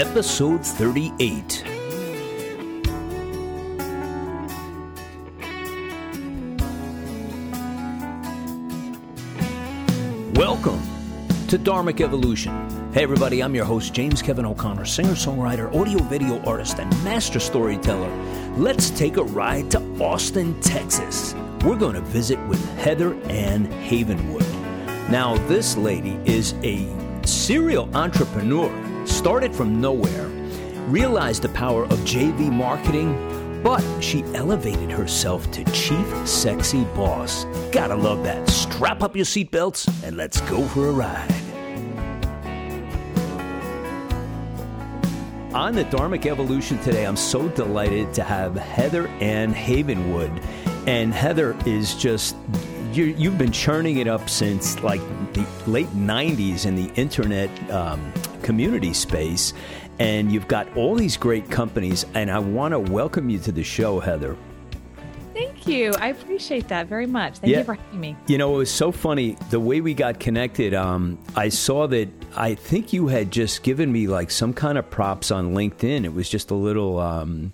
episode 38. Welcome to Dharmic Evolution. Hey, everybody, I'm your host, James Kevin O'Connor, singer songwriter, audio video artist, and master storyteller. Let's take a ride to Austin, Texas. We're going to visit with Heather Ann Havenwood. Now, this lady is a serial entrepreneur, started from nowhere, realized the power of JV marketing, but she elevated herself to chief sexy boss. Gotta love that. Strap up your seatbelts and let's go for a ride. On the Dharmic Evolution today, I'm so delighted to have Heather Ann Havenwood. And Heather is just, you, you've been churning it up since like the late 90s in the internet um, community space. And you've got all these great companies. And I want to welcome you to the show, Heather. Thank you. I appreciate that very much. Thank Yeah. you for having me. You know, it was so funny the way we got connected. Um, I saw that I think you had just given me like some kind of props on LinkedIn. It was just a little, um,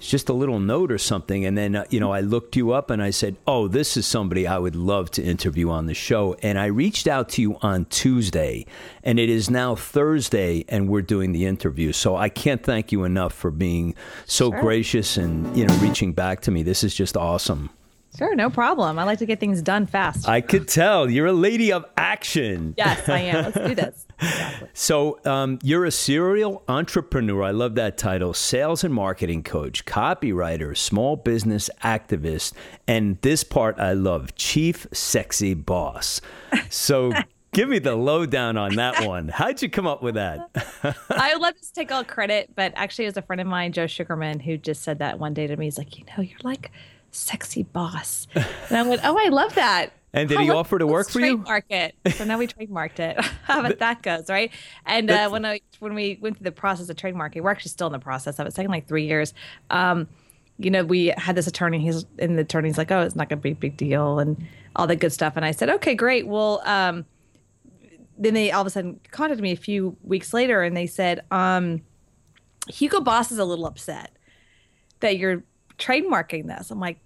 it's just a little note or something. And then uh, you know, I looked you up and I said, "Oh, this is somebody I would love to interview on the show." And I reached out to you on Tuesday, and it is now Thursday, and we're doing the interview. So I can't thank you enough for being so Sure. gracious and you know reaching back to me. This is just awesome. Sure, no problem. I like to get things done fast. I could tell you're a lady of action. yes, I am. Let's do this. Exactly. So, um, you're a serial entrepreneur. I love that title. Sales and marketing coach, copywriter, small business activist, and this part I love chief sexy boss. So, give me the lowdown on that one. How'd you come up with that? I would love to take all credit, but actually, it was a friend of mine, Joe Sugarman, who just said that one day to me. He's like, you know, you're like sexy boss. And I went, oh, I love that. And did Oh, he offer to work for you? It. So now we trademarked it. How about that goes, right? And uh, when I when we went through the process of trademarking, we're actually still in the process of it. It's taking like three years. Um, you know, we had this attorney. He's and the attorney's like, "Oh, it's not going to be a big deal," and all that good stuff. And I said, "Okay, great. Well, um, then they all of a sudden contacted me a few weeks later, and they said, um, Hugo Boss is a little upset that you're trademarking this." I'm like,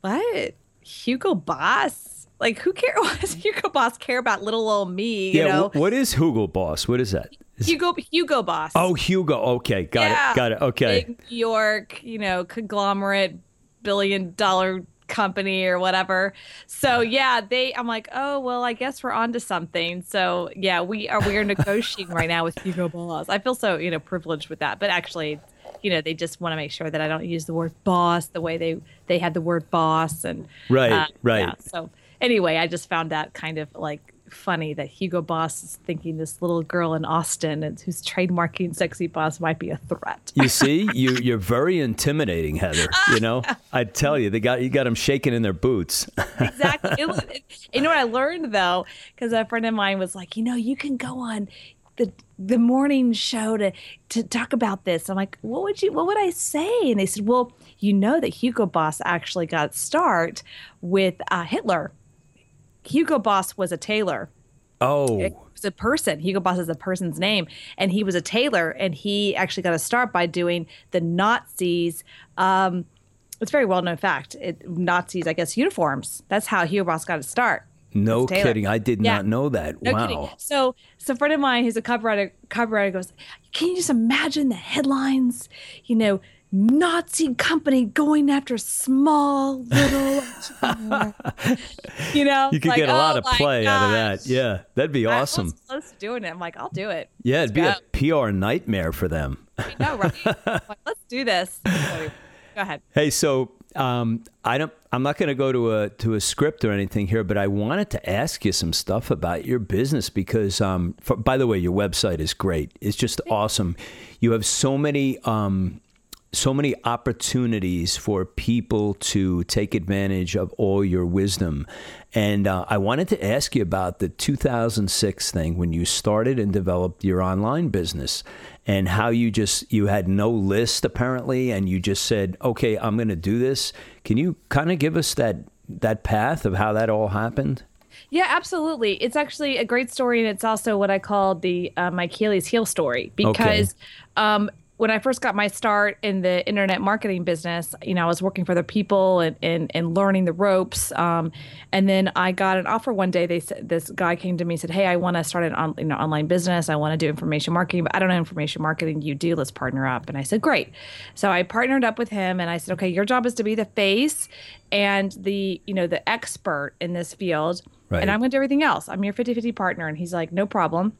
"What? Hugo Boss? Like, who cares? What does Hugo Boss care about little old me? You yeah. know, wh- what is Hugo Boss? What is that? Is- Hugo Hugo Boss. oh, Hugo. Okay, got Yeah. it. Got it. Okay. Big New York, you know, conglomerate, billion dollar company or whatever. So yeah, they. I'm like, oh well, I guess we're onto something. So yeah, we are. We are negotiating right now with Hugo Boss. I feel so you know privileged with that, but actually. You know, they just want to make sure that I don't use the word boss the way they they had the word boss and Right, uh, right. Yeah, so anyway, I just found that kind of like funny that Hugo Boss is thinking this little girl in Austin and who's trademarking sexy boss might be a threat. You see, you you're very intimidating, Heather. You know, I tell you, they got you got them shaking in their boots. exactly. It was, it, you know what I learned though, because a friend of mine was like, you know, you can go on the the morning show to to talk about this. I'm like, what would you what would I say? And they said, well, you know that Hugo Boss actually got start with uh, Hitler. Hugo Boss was a tailor. Oh, It was a person. Hugo Boss is a person's name, and he was a tailor, and he actually got a start by doing the Nazis. Um, it's a very well known fact. It, Nazis, I guess, uniforms. That's how Hugo Boss got a start. no kidding! I did Yeah. not know that. No wow. kidding. So, so a friend of mine who's a copywriter, copywriter goes, "Can you just imagine the headlines? You know, Nazi company going after small little, you know, You could like, get a lot oh of my play out of that. Yeah, that'd be I awesome. was close to doing it. I'm like, I'll do it. Yeah, it'd be go. a PR nightmare for them. I know, right? Like, let's do this. Go ahead. Hey, so um, I don't. I'm not going to go to a to a script or anything here, but I wanted to ask you some stuff about your business because, um, for, by the way, your website is great. It's just awesome. You have so many. Um, so many opportunities for people to take advantage of all your wisdom. And uh, I wanted to ask you about the 2006 thing when you started and developed your online business and how you just you had no list apparently and you just said, "Okay, I'm going to do this." Can you kind of give us that that path of how that all happened? Yeah, absolutely. It's actually a great story, and it's also what I call the uh, my Achilles heel story because okay. um, when I first got my start in the internet marketing business, you know, I was working for the people and, and, and learning the ropes. Um, and then I got an offer one day. They said this guy came to me and said, "Hey, I want to start an on, you know, online business. I want to do information marketing, but I don't know information marketing. You do. Let's partner up." And I said, "Great." So I partnered up with him, and I said, "Okay, your job is to be the face and the you know the expert in this field, right. and I'm going to do everything else. I'm your 50-50 partner." And he's like, "No problem."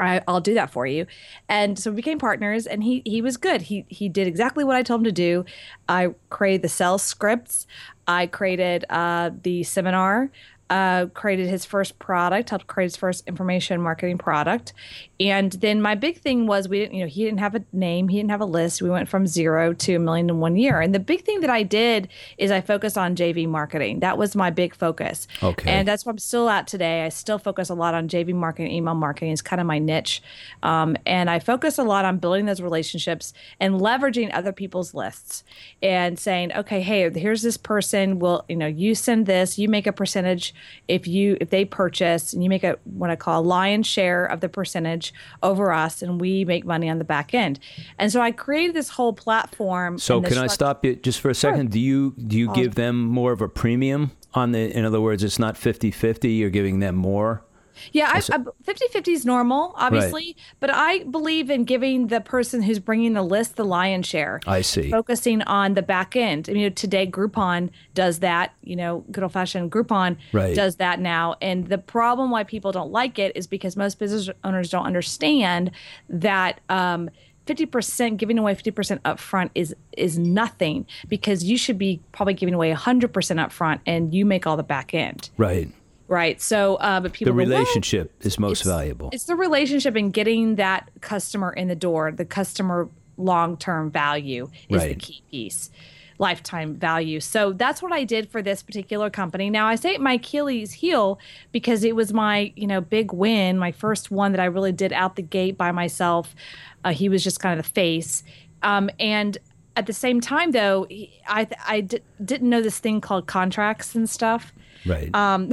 I, will do that for you. And so we became partners, and he he was good. He he did exactly what I told him to do. I created the sales scripts. I created uh, the seminar uh, created his first product, helped create his first information marketing product. And then my big thing was we didn't, you know, he didn't have a name, he didn't have a list. We went from zero to a million in one year. And the big thing that I did is I focused on JV marketing. That was my big focus. Okay. And that's what I'm still at today. I still focus a lot on JV marketing, email marketing is kind of my niche. Um, and I focus a lot on building those relationships and leveraging other people's lists and saying, okay, hey, here's this person. Will you know, you send this, you make a percentage if you if they purchase and you make a what I call a lion's share of the percentage over us, and we make money on the back end. And so I created this whole platform. So can I stop you just for a second? Sure. Do you do you give them more of a premium on the? In other words, it's not 50-50, You're giving them more. Yeah, 50 50 is normal, obviously, right. but I believe in giving the person who's bringing the list the lion's share. I see. Focusing on the back end. I mean, today Groupon does that, you know, good old fashioned Groupon right. does that now. And the problem why people don't like it is because most business owners don't understand that. Um, 50% giving away 50% upfront is is nothing because you should be probably giving away 100% upfront and you make all the back end. Right. Right. So, uh, but people the relationship go, well, is most it's, valuable. It's the relationship and getting that customer in the door. The customer long term value is right. the key piece, lifetime value. So that's what I did for this particular company. Now I say my Achilles heel because it was my you know big win, my first one that I really did out the gate by myself. Uh, he was just kind of the face, um, and at the same time though, I I d- didn't know this thing called contracts and stuff. Right. Um,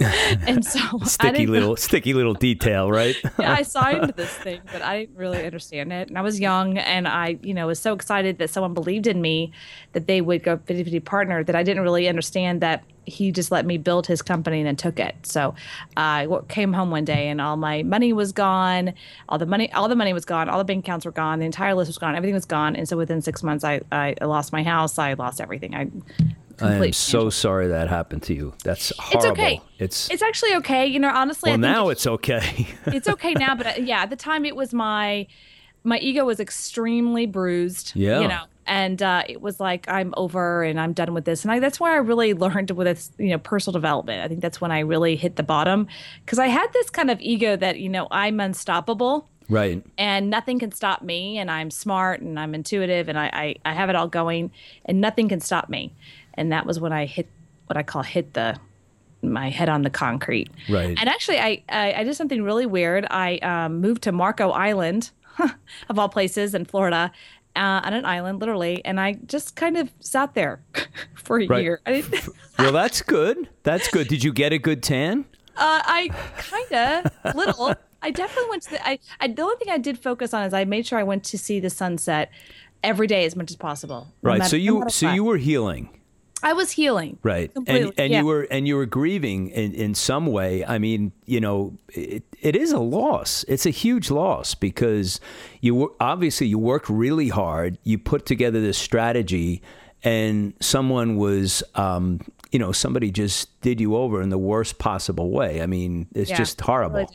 and so sticky little know. sticky little detail, right? yeah, I signed this thing, but I didn't really understand it. And I was young and I, you know, was so excited that someone believed in me that they would go 50-50 partner that I didn't really understand that he just let me build his company and then took it. So I came home one day and all my money was gone. All the money, all the money was gone. All the bank accounts were gone. The entire list was gone. Everything was gone. And so within six months, I, I lost my house. I lost everything. I I am so sorry that happened to you. That's horrible. It's okay. It's it's actually okay. You know, honestly. Well, now it's, okay. it's okay now, but uh, yeah, at the time it was my my ego was extremely bruised. Yeah. You know, and uh, it was like I'm over and I'm done with this. And I, that's where I really learned with this, you know, personal development. I think that's when I really hit the bottom because I had this kind of ego that you know I'm unstoppable. Right. And nothing can stop me. And I'm smart and I'm intuitive and I, I, I have it all going and nothing can stop me and that was when I hit what I call hit the my head on the concrete. Right. And actually, I I, I did something really weird. I um, moved to Marco Island, of all places, in Florida, uh, on an island, literally, and I just kind of sat there for a right. year. well, that's good. That's good. Did you get a good tan? Uh, I kind of little. I definitely went to the. I, I the only thing I did focus on is I made sure I went to see the sunset every day as much as possible. Right. No so you no so you were healing. I was healing. Right. Completely. And and yeah. you were and you were grieving in, in some way. I mean, you know, it, it is a loss. It's a huge loss because you obviously you worked really hard. You put together this strategy and someone was um, you know, somebody just did you over in the worst possible way. I mean, it's yeah, just horrible.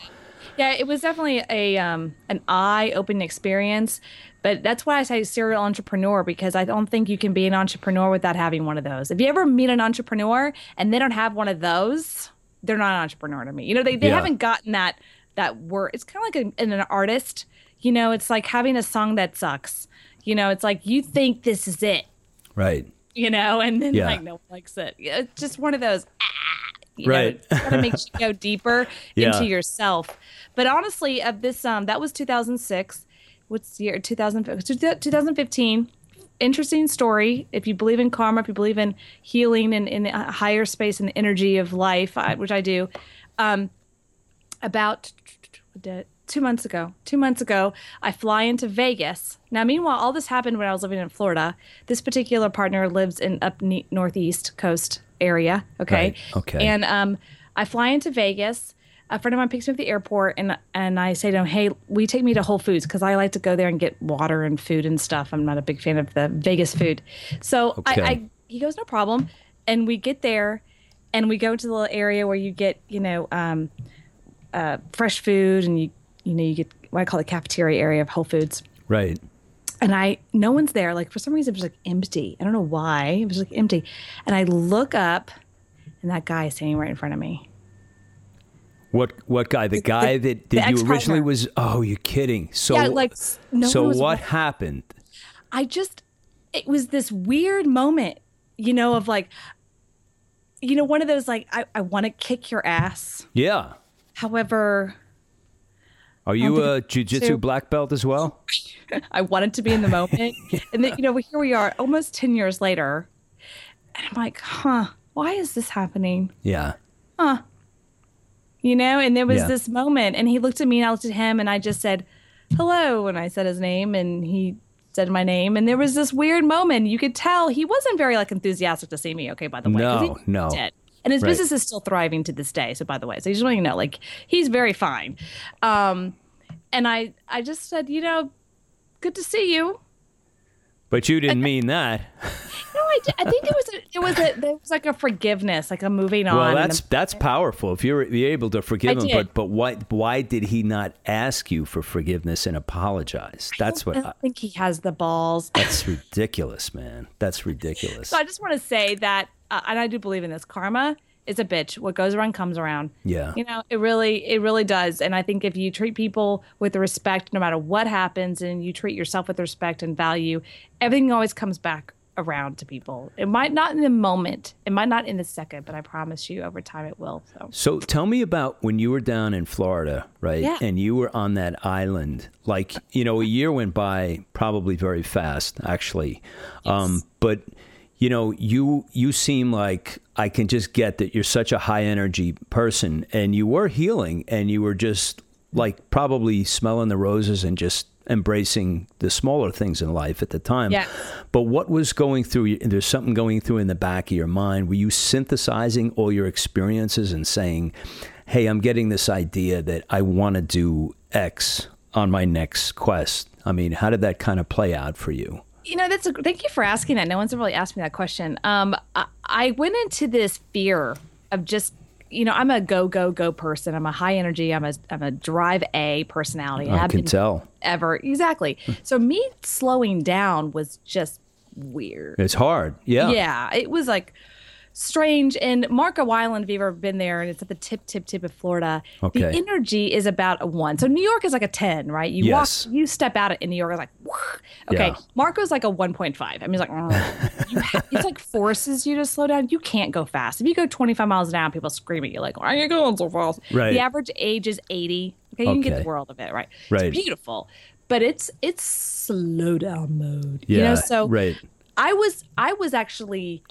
Yeah, it was definitely a um, an eye opening experience. But that's why I say serial entrepreneur because I don't think you can be an entrepreneur without having one of those. If you ever meet an entrepreneur and they don't have one of those, they're not an entrepreneur to me. You know, they, they yeah. haven't gotten that that word. It's kind of like a, an artist. You know, it's like having a song that sucks. You know, it's like you think this is it. Right. You know, and then yeah. like no one likes it. It's just one of those. Ah, you right. Know, it kind of makes you go deeper yeah. into yourself. But honestly, of this, um, that was 2006 what's the year 2000, 2015 interesting story. If you believe in karma, if you believe in healing and in the higher space and the energy of life, which I do, um, about two months ago, two months ago, I fly into Vegas. Now, meanwhile, all this happened when I was living in Florida. This particular partner lives in up northeast coast area. Okay. Right. Okay. And um, I fly into Vegas a friend of mine picks me up at the airport and and I say to him, "Hey, we take me to Whole Foods because I like to go there and get water and food and stuff. I'm not a big fan of the Vegas food." So okay. I, I, he goes, "No problem," and we get there, and we go to the little area where you get you know um, uh, fresh food and you you know you get what I call the cafeteria area of Whole Foods. Right. And I, no one's there. Like for some reason, it was like empty. I don't know why. It was like empty. And I look up, and that guy is standing right in front of me. What what guy? The guy the, that, that you originally was? Oh, you're kidding. So yeah, like no so what happened? I just it was this weird moment, you know, of like, you know, one of those like I, I want to kick your ass. Yeah. However, are you a jujitsu black belt as well? I wanted to be in the moment, and then you know here we are, almost ten years later, and I'm like, huh, why is this happening? Yeah. Huh you know? And there was yeah. this moment and he looked at me and i looked at him and i just said hello and i said his name and he said my name. And there was this weird moment. You could tell he wasn't very like enthusiastic to see me okay by the way no no. dead. and his right. business is still thriving to this day so by the way so you just want to know like he's very fine. Um and i i just said you know good to see you. But you didn't mean that no, I, I think it was a, it was a there was like a forgiveness, like a moving on. Well, that's that's powerful if you're, you're able to forgive I him. Did. But but why why did he not ask you for forgiveness and apologize? That's what I, I think he has the balls. That's ridiculous, man. That's ridiculous. So I just want to say that, uh, and I do believe in this karma is a bitch. What goes around comes around. Yeah. You know, it really, it really does. And I think if you treat people with respect, no matter what happens, and you treat yourself with respect and value, everything always comes back around to people. It might not in the moment, it might not in the second, but I promise you over time it will. So, so tell me about when you were down in Florida, right? Yeah. And you were on that island. Like, you know, a year went by probably very fast, actually. Yes. Um, but you know, you you seem like I can just get that you're such a high energy person and you were healing and you were just like probably smelling the roses and just embracing the smaller things in life at the time. Yeah. But what was going through? There's something going through in the back of your mind. Were you synthesizing all your experiences and saying, "Hey, I'm getting this idea that I want to do X on my next quest"? I mean, how did that kind of play out for you? You know, that's a, thank you for asking that. No one's really asked me that question. Um, I, I went into this fear of just you know, I'm a go go go person. I'm a high energy. I'm a I'm a drive A personality. I, can tell ever exactly. Hmm. so me slowing down was just weird. It's hard. Yeah. Yeah. It was like strange. And Marco Island, if you've ever been there, and it's at the tip, tip, tip of Florida, okay. the energy is about a one. So New York is like a 10, right? You yes. walk, you step out in New York, it's like, okay. Yeah. Marco's like a 1.5. I mean, it's like, mm. ha- it's like forces you to slow down. You can't go fast. If you go 25 miles an hour, people scream at you, like, why are you going so fast? Right. The average age is 80. Okay. You okay. can get the world of it, right? Right. It's beautiful. But it's it's slow down mode. Yeah. You know, so right. I was I was actually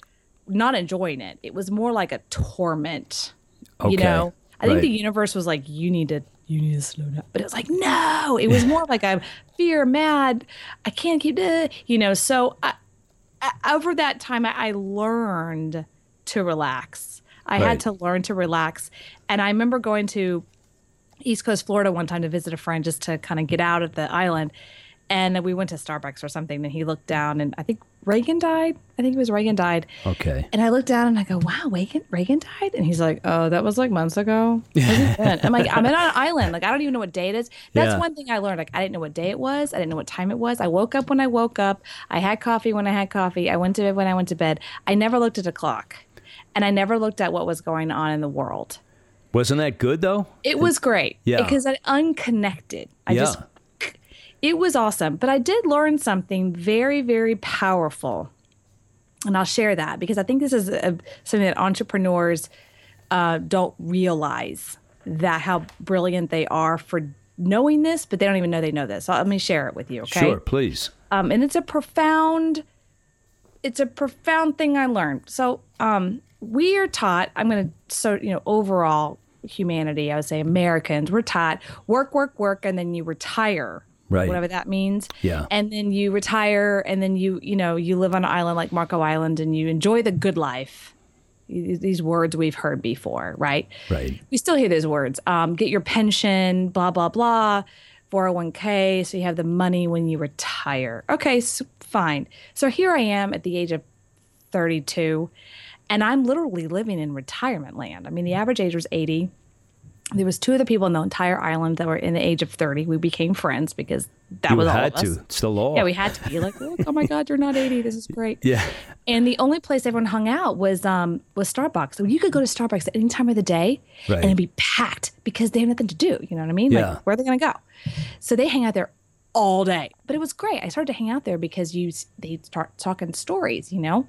not enjoying it. It was more like a torment. Okay. You know, I think right. the universe was like, you need to you need to slow down. But it was like, no, it was more like I'm fear, mad. I can't keep it. You know, so I, I, over that time, I, I learned to relax. I right. had to learn to relax. And I remember going to East Coast Florida one time to visit a friend just to kind of get out of the island and we went to Starbucks or something. And he looked down, and I think Reagan died. I think it was Reagan died. Okay. And I looked down and I go, "Wow, Reagan, Reagan died." And he's like, "Oh, that was like months ago." I'm like, "I'm in an island. Like, I don't even know what day it is." That's yeah. one thing I learned. Like, I didn't know what day it was. I didn't know what time it was. I woke up when I woke up. I had coffee when I had coffee. I went to bed when I went to bed. I never looked at a clock, and I never looked at what was going on in the world. Wasn't that good though? It was great. Yeah. Because I unconnected. I yeah. just it was awesome. But I did learn something very, very powerful. And I'll share that because I think this is a, something that entrepreneurs uh, don't realize that how brilliant they are for knowing this, but they don't even know they know this. So let me share it with you. Okay. Sure, please. Um, and it's a profound it's a profound thing I learned. So um, we are taught. I'm going to so you know overall humanity. I would say Americans. We're taught work, work, work, and then you retire. Right. Whatever that means. Yeah. And then you retire, and then you you know you live on an island like Marco Island, and you enjoy the good life. These words we've heard before, right? Right. We still hear those words. Um, get your pension, blah blah blah. 401k, so you have the money when you retire. Okay, so fine. So here I am at the age of 32, and I'm literally living in retirement land. I mean, the average age was 80. There was two other people on the entire island that were in the age of 30. We became friends because that you was all had of us. to. It's the law. Yeah, we had to be like, oh my God, you're not 80. This is great. Yeah. And the only place everyone hung out was um was Starbucks. So you could go to Starbucks at any time of the day Right. and it'd be packed because they have nothing to do. You know what I mean? Yeah. Like where are they gonna go? So they hang out there all day. But it was great. I started to hang out there because you they start talking stories, you know,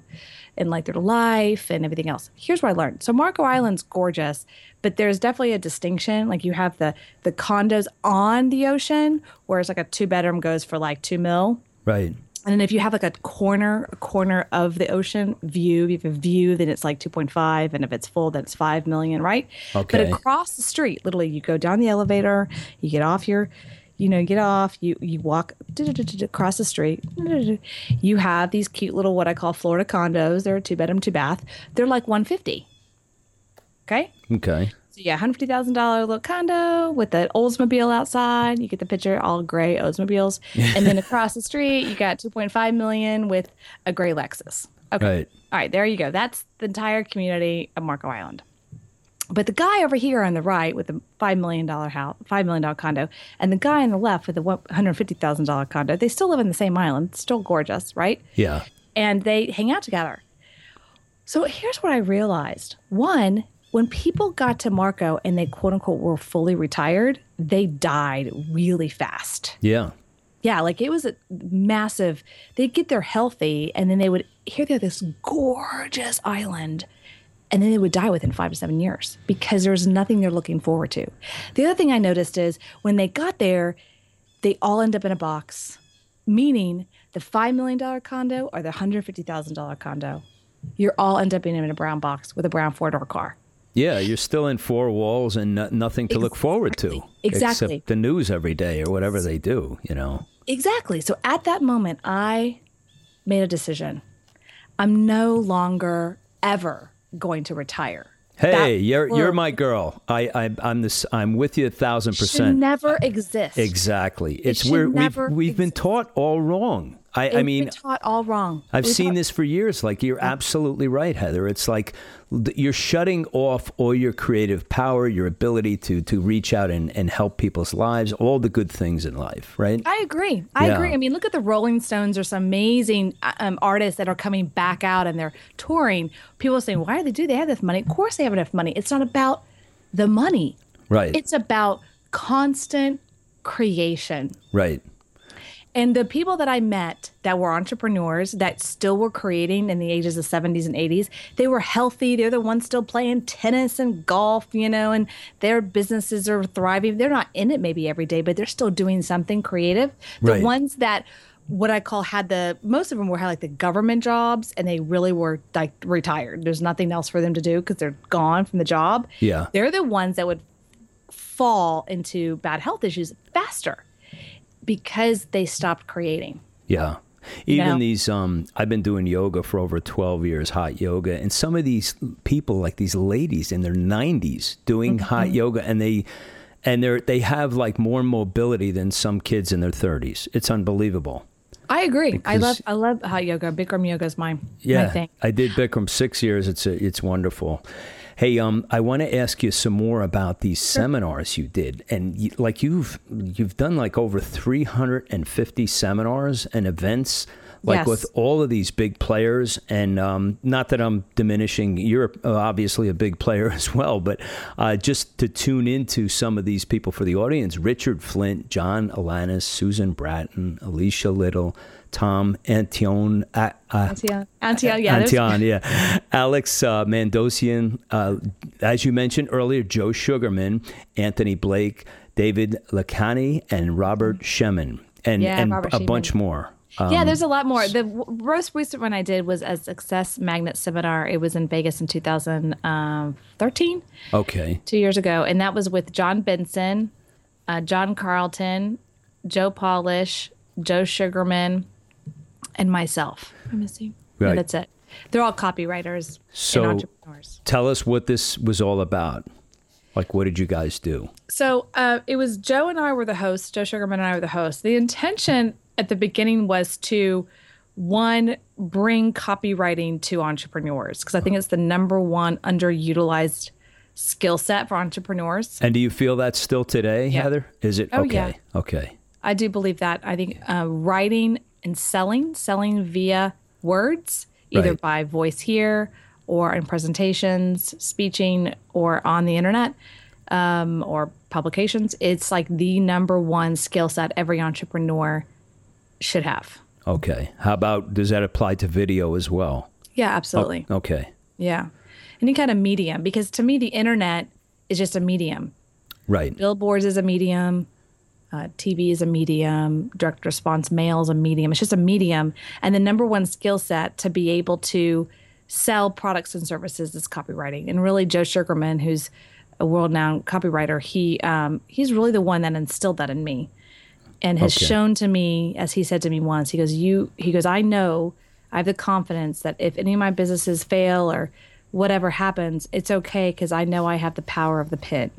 and like their life and everything else. Here's what I learned. So Marco Island's gorgeous, but there's definitely a distinction. Like you have the the condos on the ocean, whereas like a two bedroom goes for like two mil. Right. And then if you have like a corner, a corner of the ocean view, if you have a view, then it's like 2.5. And if it's full, then it's 5 million, right? Okay. But across the street, literally, you go down the elevator, you get off your, you know, get off, you, you walk across the street. You have these cute little, what I call Florida condos. They're a two bedroom, two bath. They're like 150. Okay. Okay. So yeah, hundred fifty thousand dollar little condo with the Oldsmobile outside. You get the picture, all gray Oldsmobiles, and then across the street you got two point five million with a gray Lexus. Okay, Right. all right, there you go. That's the entire community of Marco Island. But the guy over here on the right with the five million dollar house, five million dollar condo, and the guy on the left with the one hundred fifty thousand dollar condo, they still live in the same island, still gorgeous, right? Yeah. and they hang out together. So here's what I realized. One, when people got to Marco and they quote unquote were fully retired, they died really fast. Yeah. Yeah, like it was a massive, they'd get there healthy and then they would here they're this gorgeous island. And then they would die within five to seven years because there's nothing they're looking forward to. The other thing I noticed is when they got there, they all end up in a box, meaning the $5 million condo or the $150,000 condo, you're all end up being in a brown box with a brown four door car. Yeah, you're still in four walls and no, nothing to look forward to. Exactly. Except the news every day or whatever they do, you know. Exactly. So at that moment, I made a decision. I'm no longer ever going to retire. Hey, That you're you're my girl. I, I I'm this. I'm with you a thousand percent. Should never exist. Exactly. It's should where we've we've been taught all wrong. I, I mean, been taught all wrong. I've We've seen taught- this for years. Like you're absolutely right, Heather. It's like you're shutting off all your creative power, your ability to to reach out and, and help people's lives, all the good things in life, right? I agree. I Yeah. agree. I mean, look at the Rolling Stones or some amazing uh, um, artists that are coming back out and they're touring. People are saying, why do they do? They have enough money. Of course, they have enough money. It's not about the money. Right. It's about constant creation. right. And the people that I met that were entrepreneurs that still were creating in the ages of 70s and 80s, they were healthy. They're the ones still playing tennis and golf, you know, and their businesses are thriving. They're not in it maybe every day, but they're still doing something creative. The Right. ones that what I call had the most of them were had like the government jobs and they really were like retired. There's nothing else for them to do because they're gone from the job. Yeah. They're the ones that would fall into bad health issues faster because they stopped creating. Yeah. Even know? these, um, I've been doing yoga for over 12 years, hot yoga. And some of these people, like these ladies in their 90s doing Mm-hmm. hot yoga, and they, and they're, they have like more mobility than some kids in their 30s. It's unbelievable. I agree. I love I love hot yoga. Bikram yoga is my my Yeah. thing. I did Bikram six years. It's, a, it's wonderful. Hey, um, I want to ask you some more about these seminars you did, and you, like you've you've done like over three hundred and fifty seminars and events, like Yes. with all of these big players. And um, not that I'm diminishing, you're uh, obviously a big player as well, but uh, just to tune into some of these people for the audience: Richard Flint, John Alanis, Susan Bratton, Alicia Lyttle. Tom Antion, uh, uh, Antia, Antia, yeah, Antian, yeah. Alex uh, Mandossian, uh, as you mentioned earlier, Joe Sugarman, Anthony Blake, David Lakhani, and Robert Shemin, and, Yeah, and Robert a Shemin. bunch more. Um, yeah, there's a lot more. The most recent one I did was a Success Magnet seminar. It was in Vegas in 2013. Okay. Two years ago. And that was with John Benson, uh, John Carlton, Joe Polish, Joe Sugarman, and myself. Let me see. Right. Yeah, that's it. They're all copywriters so and entrepreneurs. Tell us what this was all about. Like, what did you guys do? So uh, it was Joe and I were the hosts. Joe Sugarman and I were the hosts. The intention at the beginning was to one bring copywriting to entrepreneurs because I think it's the number one underutilized skill set for entrepreneurs. And do you feel that still today, yeah. Heather? Is it oh, okay? Yeah. Okay. I do believe that. I think uh, writing and selling, selling via words, either right. by voice here or in presentations, speeching, or on the internet um, or publications, it's like the number one skill set every entrepreneur should have. Okay. How about does that apply to video as well? Yeah, absolutely. Oh, okay. Yeah. Any kind of medium, because to me, the internet is just a medium. Right. Billboards is a medium. Uh, TV is a medium, direct response mail is a medium. It's just a medium. And the number one skill set to be able to sell products and services is copywriting. And really, Joe Sugarman, who's a world-renowned copywriter, he um, he's really the one that instilled that in me, and has okay. shown to me, as he said to me once, he goes, "You," he goes, "I know, I have the confidence that if any of my businesses fail or whatever happens, it's okay because I know I have the power of the pen."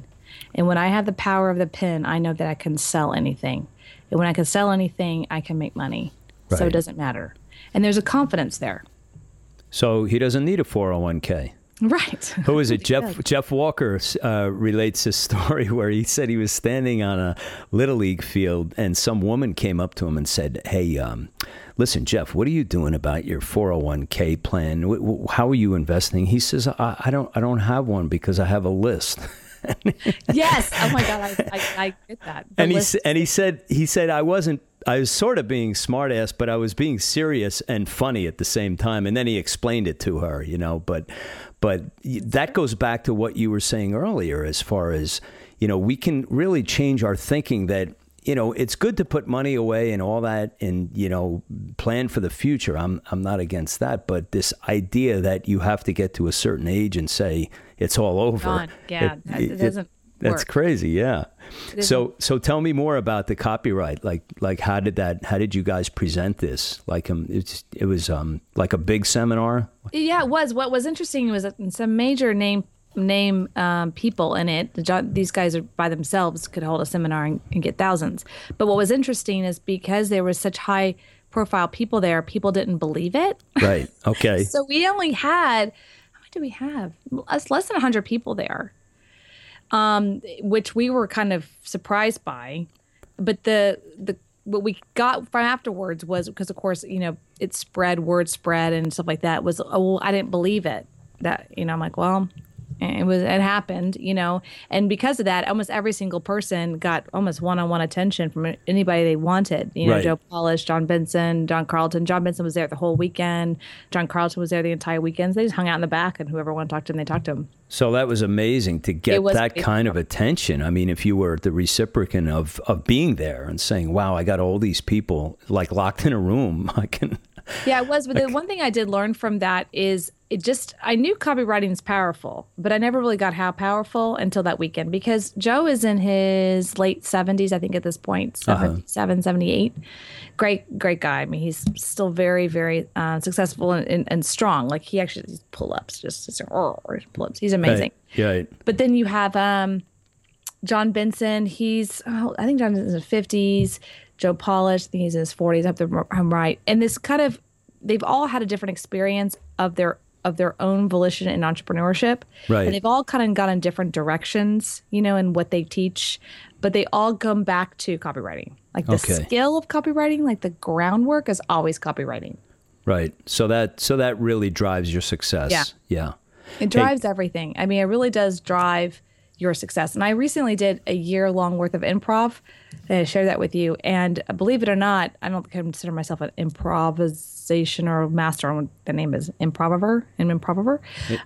And when I have the power of the pen, I know that I can sell anything. And when I can sell anything, I can make money. Right. So it doesn't matter. And there's a confidence there. So he doesn't need a 401k. Right. Who is it? Jeff Jeff Walker uh, relates a story where he said he was standing on a little league field and some woman came up to him and said, "Hey, um, listen, Jeff, what are you doing about your 401k plan? How are you investing?" He says, I, I don't I don't have one because I have a list." yes. Oh my God. I, I, I get that. The and he and he said he said I wasn't. I was sort of being smartass, but I was being serious and funny at the same time. And then he explained it to her, you know. But but that goes back to what you were saying earlier, as far as you know, we can really change our thinking that you know, it's good to put money away and all that and, you know, plan for the future. I'm I'm not against that, but this idea that you have to get to a certain age and say it's all over. Gone. Yeah, it, it, it doesn't That's crazy, yeah. So so tell me more about the copyright. Like like how did that how did you guys present this? Like um it's it was um like a big seminar? Yeah, it was. What was interesting was some major name name um, people in it. These guys are by themselves could hold a seminar and, and, get thousands. But what was interesting is because there was such high profile people there, people didn't believe it. Right. Okay. so we only had how many do we have? Less, less than hundred people there, um, which we were kind of surprised by. But the the what we got from afterwards was because of course you know it spread word spread and stuff like that was oh well, I didn't believe it that you know I'm like well it was it happened you know and because of that almost every single person got almost one-on-one attention from anybody they wanted you know right. joe polish john benson john carlton john benson was there the whole weekend john carlton was there the entire weekend they just hung out in the back and whoever wanted to talk to him they talked to him so that was amazing to get that kind of attention. I mean, if you were the reciprocant of, of being there and saying, "Wow, I got all these people like locked in a room," I can yeah, it was. But the one thing I did learn from that is it just, I knew copywriting is powerful, but I never really got how powerful until that weekend because Joe is in his late 70s, I think, at this point, 77, uh-huh. 78. Great, great guy. I mean, he's still very, very uh, successful and, and, and, strong. Like he actually does pull ups, just, just pull ups. He's amazing. Right. Right. But then you have um, John Benson. He's, oh, I think John Benson's in his 50s. Joe Polish, I think he's in his 40s, up there, I'm right. And this kind of, they've all had a different experience of their of their own volition in entrepreneurship. Right. And they've all kind of gone in different directions, you know, in what they teach, but they all come back to copywriting. Like the okay. skill of copywriting, like the groundwork is always copywriting. Right. So that so that really drives your success. Yeah. Yeah. It drives hey. everything. I mean, it really does drive your success. And I recently did a year long worth of improv. And I share that with you. And believe it or not, I don't consider myself an improvisation or master. The name is improver and improver.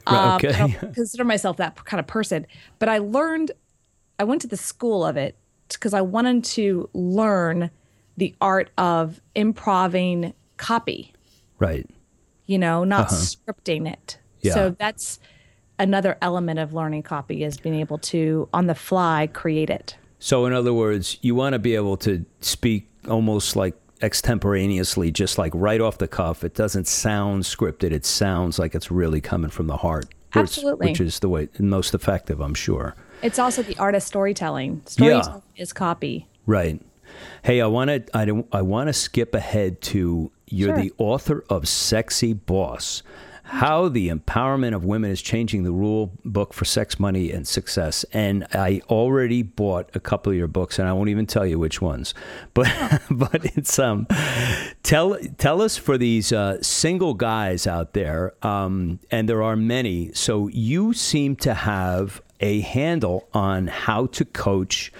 Um, okay. I don't consider myself that kind of person. But I learned, I went to the school of it because I wanted to learn the art of improving copy. Right. You know, not uh-huh. scripting it. Yeah. So that's another element of learning copy is being able to on the fly create it. So in other words, you want to be able to speak almost like extemporaneously, just like right off the cuff. It doesn't sound scripted. It sounds like it's really coming from the heart. Absolutely. Which, which is the way most effective, I'm sure. It's also the art of storytelling. Storytelling yeah. is copy. Right. Hey, I want to I, I want to skip ahead to you're sure. the author of Sexy Boss. How the Empowerment of Women is Changing the Rule book for Sex, Money, and Success. And I already bought a couple of your books, and I won't even tell you which ones. But but it's um, tell tell us for these uh, single guys out there, um, and there are many. So you seem to have a handle on how to coach.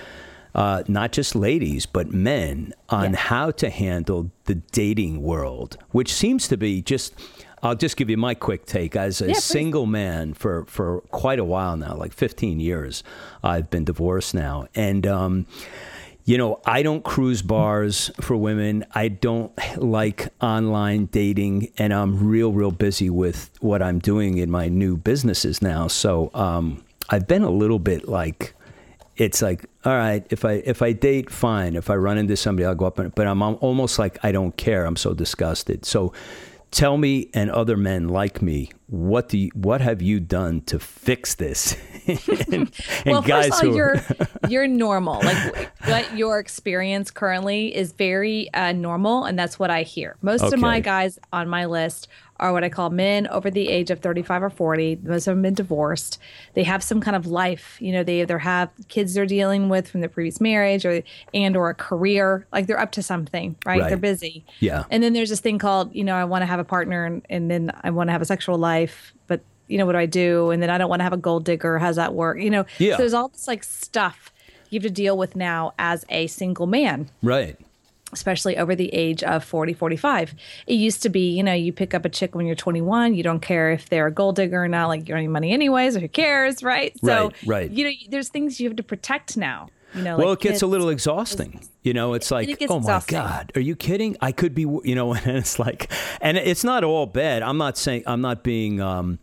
Uh, not just ladies, but men on yeah. how to handle the dating world, which seems to be just I'll just give you my quick take. As a yeah, single man for, for quite a while now, like 15 years, I've been divorced now. And, um, you know, I don't cruise bars for women. I don't like online dating, and I'm real, real busy with what I'm doing in my new businesses now. So um, I've been a little bit like, it's like, all right, if I if I date, fine. If I run into somebody, I'll go up. And, but I'm almost like I don't care. I'm so disgusted. So Tell me and other men like me, what do you, what have you done to fix this? and, and well, guys first of all, you're you're normal. Like what your experience currently is very uh, normal, and that's what I hear. Most okay. of my guys on my list are what I call men over the age of 35 or 40. Most of them have been divorced. They have some kind of life. You know, they either have kids they're dealing with from their previous marriage or and or a career. Like they're up to something, right? right. They're busy. Yeah. And then there's this thing called, you know, I want to have a partner and, and then I want to have a sexual life, but you know, what do I do? And then I don't want to have a gold digger. How's that work? You know, yeah. so there's all this like stuff you have to deal with now as a single man. Right especially over the age of 40, 45. It used to be, you know, you pick up a chick when you're 21, you don't care if they're a gold digger or not, like you're earning money anyways, or who cares, right? So, right, right. you know, there's things you have to protect now. You know, well, like it gets kids. a little exhausting. You know, it's like, it oh exhausting. my God, are you kidding? I could be, you know, and it's like, and it's not all bad. I'm not saying, I'm not being, um,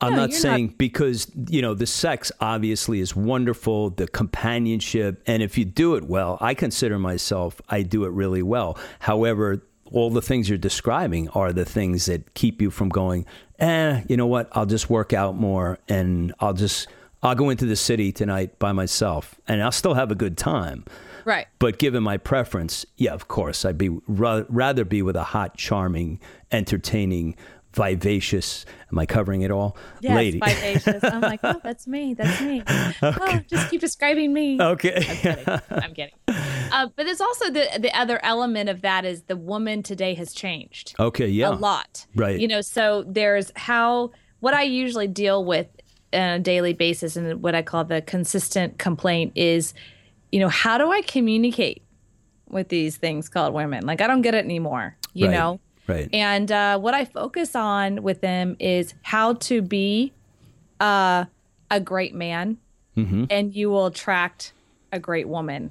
I'm no, not saying not... because you know the sex obviously is wonderful, the companionship, and if you do it well, I consider myself I do it really well. However, all the things you're describing are the things that keep you from going. Eh, you know what? I'll just work out more, and I'll just I'll go into the city tonight by myself, and I'll still have a good time. Right. But given my preference, yeah, of course, I'd be rather be with a hot, charming, entertaining vivacious. Am I covering it all? Yes, Lady. vivacious. I'm like, oh, that's me. That's me. Oh, okay. Oh, just keep describing me. Okay. I'm kidding. I'm kidding. Uh, but there's also the the other element of that is the woman today has changed. Okay. Yeah. A lot. Right. You know, so there's how what I usually deal with on a daily basis, and what I call the consistent complaint is, you know, how do I communicate with these things called women? Like, I don't get it anymore. You right. know Right. And uh, what I focus on with them is how to be uh, a great man, mm-hmm. and you will attract a great woman.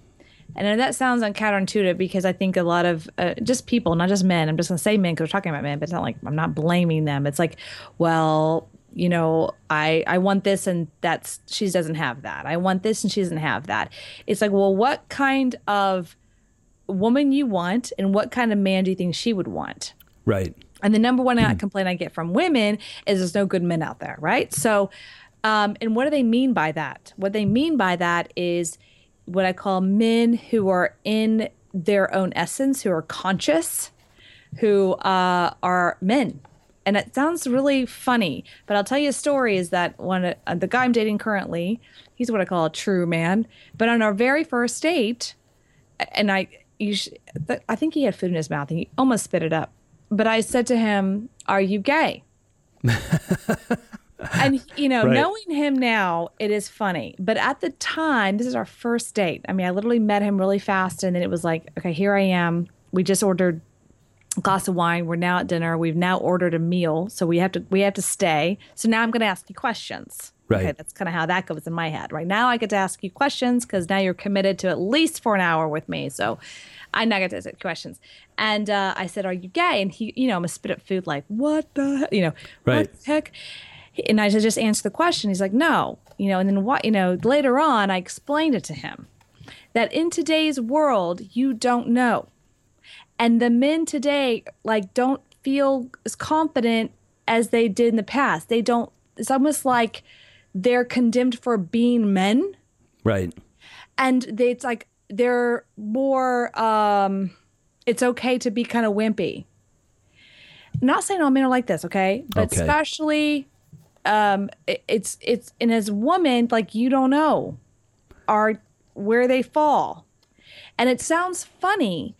And that sounds counterintuitive because I think a lot of uh, just people, not just men, I'm just going to say men because we're talking about men, but it's not like I'm not blaming them. It's like, well, you know, I I want this and that's she doesn't have that. I want this and she doesn't have that. It's like, well, what kind of woman you want and what kind of man do you think she would want? Right. And the number one mm. complaint I get from women is there's no good men out there, right? So, um, and what do they mean by that? What they mean by that is what I call men who are in their own essence, who are conscious, who uh, are men. And it sounds really funny, but I'll tell you a story is that one uh, the guy I'm dating currently, he's what I call a true man. But on our very first date, and I, sh- I think he had food in his mouth and he almost spit it up but I said to him, Are you gay? and you know, right. knowing him now, it is funny. But at the time, this is our first date. I mean, I literally met him really fast, and then it was like, okay, here I am. We just ordered a glass of wine. We're now at dinner. We've now ordered a meal, so we have to we have to stay. So now I'm going to ask you questions. Right. Okay, that's kind of how that goes in my head. Right now, I get to ask you questions because now you're committed to at least for an hour with me. So I now get to ask questions. And uh, I said, "Are you gay?" And he, you know, I'm a spit up food like, "What the, heck? you know, Right. what the heck?" And I just answer the question. He's like, "No," you know. And then what? You know, later on, I explained it to him that in today's world, you don't know, and the men today like don't feel as confident as they did in the past. They don't. It's almost like they're condemned for being men Right. and they, it's like they're more um it's okay to be kind of wimpy. Not saying all men are like this okay? But Okay. especially um it, it's it's and as a woman like you don't know are where they fall. And it sounds funny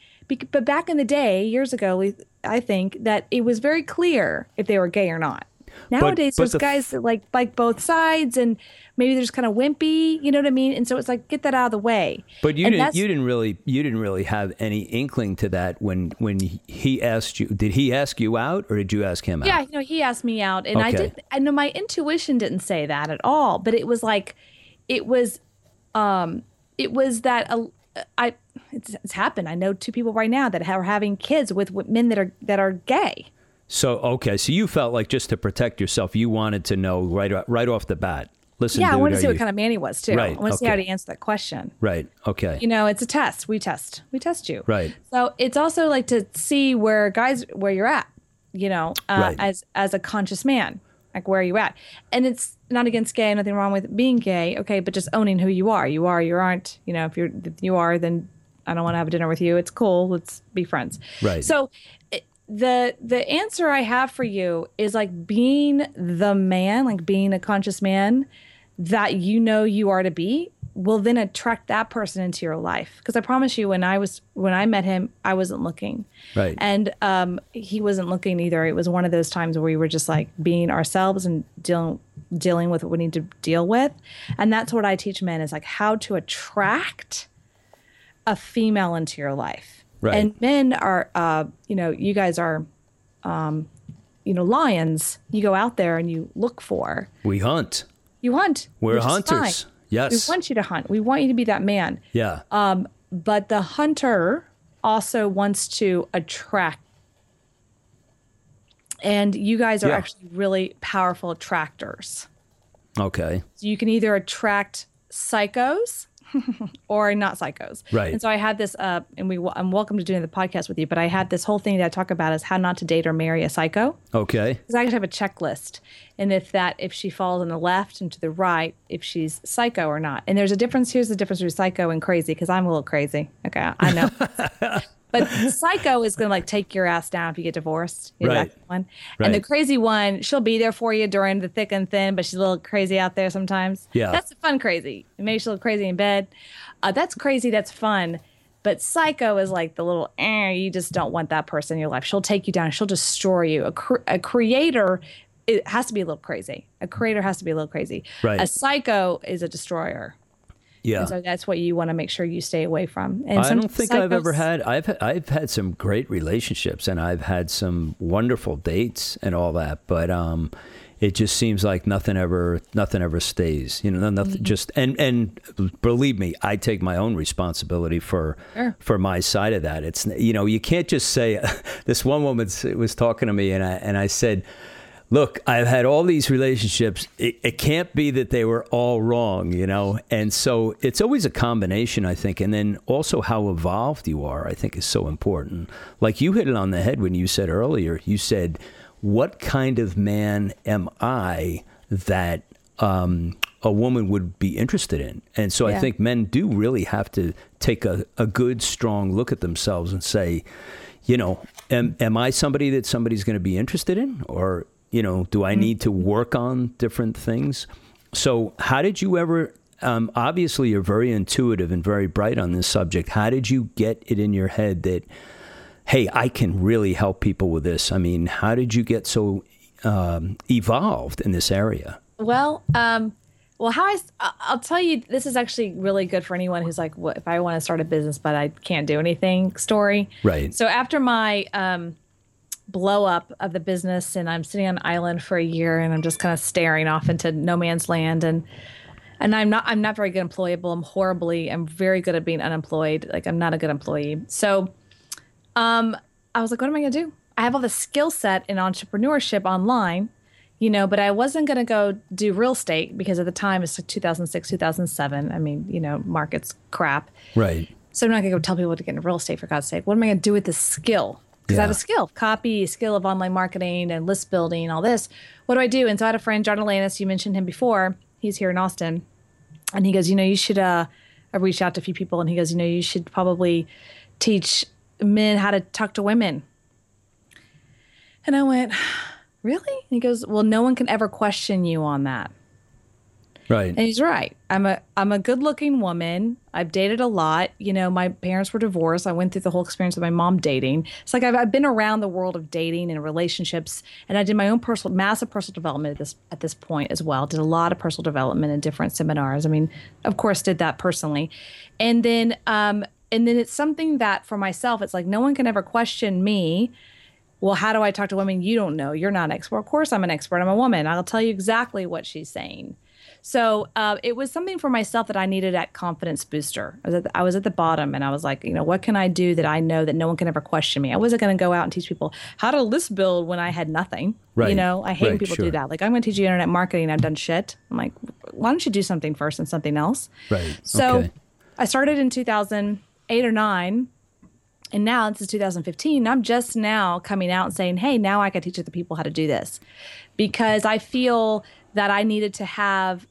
but back in the day years ago i think that it was very clear if they were gay or not. Nowadays but there's the guys that like like both sides and maybe they're just kind of wimpy you know what i mean and so it's like get that out of the way But you And didn't you didn't really. You didn't really have any inkling to that when when he asked you. Did he ask you out, or did you ask him out? Yeah, you know, he asked me out, and I did. I know my intuition didn't say that at all, but it was like, it was, um, it was that uh, I. It's, it's happened. I know two people right now that are having kids with, with men that are that are gay. So okay, so you felt like just to protect yourself, you wanted to know right right off the bat. Listen, yeah, I dude, wanted to are see what kind of man he was too. Right, I want to see how okay. to answer that question. Right. Okay. You know, it's a test. We test. We test you. Right. So it's also like to see where guys where you're at. You know, uh, Right. as as a conscious man, like where are you at? And it's not against gay. Nothing wrong with being gay. Okay, but just owning who you are. You are. You aren't. You know, if you're if you are, then I don't want to have dinner with you. It's cool. Let's be friends. Right. So. it- the the answer I have for you is like being the man, like being a conscious man that you know you are to be will then attract that person into your life because i promise you when i was when i met him i wasn't looking Right. and um he wasn't looking either it was one of those times where we were just like being ourselves and dealing dealing with what we need to deal with and that's what i teach men is like how to attract a female into your life Right. and men are uh you know you guys are um you know lions you go out there and you look for we hunt. You hunt. We're hunters. Yes. We want you to hunt. We want you to be that man. yeah. Um, but the hunter also wants to attract. And you guys are Yeah. actually really powerful attractors. okay. So you can either attract psychos or not psychos. Right. And so I had this, uh, and we, I'm welcome to doing the podcast with you, but I had this whole thing that I talk about is how not to date or marry a psycho. Okay. because I actually have a checklist, and if that if she falls on the left and to the right, if she's psycho or not. And there's a difference. Here's the difference between psycho and crazy because I'm a little crazy. Okay, I know. but psycho is going to like take your ass down if you get divorced. You Right. that one. And the crazy one, she'll be there for you during the thick and thin, but she's a little crazy out there sometimes. Yeah. that's fun crazy. Maybe a little crazy in bed. Uh, that's crazy. That's fun. But psycho is like the little, eh, you just don't want that person in your life. She'll take you down. She'll destroy you. A, cr- a creator, it has to be a little crazy. A creator has to be a little crazy. Right. A psycho is a destroyer. Yeah. And so that's what you want to make sure you stay away from. And I don't think I've ever had. I've I've had some great relationships and I've had some wonderful dates and all that, but um, it just seems like nothing ever nothing ever stays. You know, nothing Mm-hmm. just and and believe me, I take my own responsibility for Sure. for my side of that. It's you know you can't just say. this one woman was talking to me and I and I said. Look, I've had all these relationships. It, it can't be that they were all wrong, you know? And so it's always a combination, I think. And then also how evolved you are, I think, is so important. Like you hit it on the head when you said earlier, you said, What kind of man am I that um, a woman would be interested in? And so I think men do really have to take a, a good, strong look at themselves and say, you know, am, am I somebody that somebody's going to be interested in? Or, you know, do I need to work on different things? So, how did you ever? Um, obviously, you're very intuitive and very bright on this subject. How did you get it in your head that, hey, I can really help people with this? I mean, how did you get so um, evolved in this area? Well, um, well, how I, I'll tell you, this is actually really good for anyone who's like, what if I want to start a business, but I can't do anything story. Right. So after my, um, blow up of the business and I'm sitting on an island for a year and I'm just kind of staring off into no man's land and and I'm not I'm not very good employable. I'm horribly I'm very good at being unemployed. Like I'm not a good employee. So um I was like, what am I gonna do? I have all the skill set in entrepreneurship online, you know, but I wasn't gonna go do real estate because at the time it's like 2006, 2007. I mean, you know, market's crap. Right. So I'm not gonna go tell people to get into real estate for God's sake. What am I gonna do with this skill? Because I have a skill, copy, skill of online marketing and list building, all this. What do I do? And so I had a friend, John Alanis, you mentioned him before. He's here in Austin. And he goes, you know, you should uh I reached out to a few people and he goes, you know, you should probably teach men how to talk to women. And I went, Really? And he goes, Well, no one can ever question you on that. Right. And he's right. I'm a I'm a good looking woman. I've dated a lot. You know, my parents were divorced. I went through the whole experience of my mom dating. It's like I've, I've been around the world of dating and relationships, and I did my own personal massive personal development at this at this point as well. Did a lot of personal development in different seminars. I mean, of course, did that personally, and then um and then it's something that for myself, it's like no one can ever question me well, how do I talk to women? You don't know. You're not an expert. Of course, I'm an expert. I'm a woman. I'll tell you exactly what she's saying. So uh, it was something for myself that I needed that confidence booster. I was, at the, I was at the bottom and I was like, you know, what can I do that I know that no one can ever question me? I wasn't going to go out and teach people how to list build when I had nothing. Right. You know, I hate when Right, people sure. do that. Like, I'm going to teach you internet marketing. I've done shit. I'm like, why don't you do something first and something else? Right. So Okay. I started in 2008 or 9 and now this is 2015 i'm just now coming out and saying hey now i can teach other people how to do this because i feel that i needed to have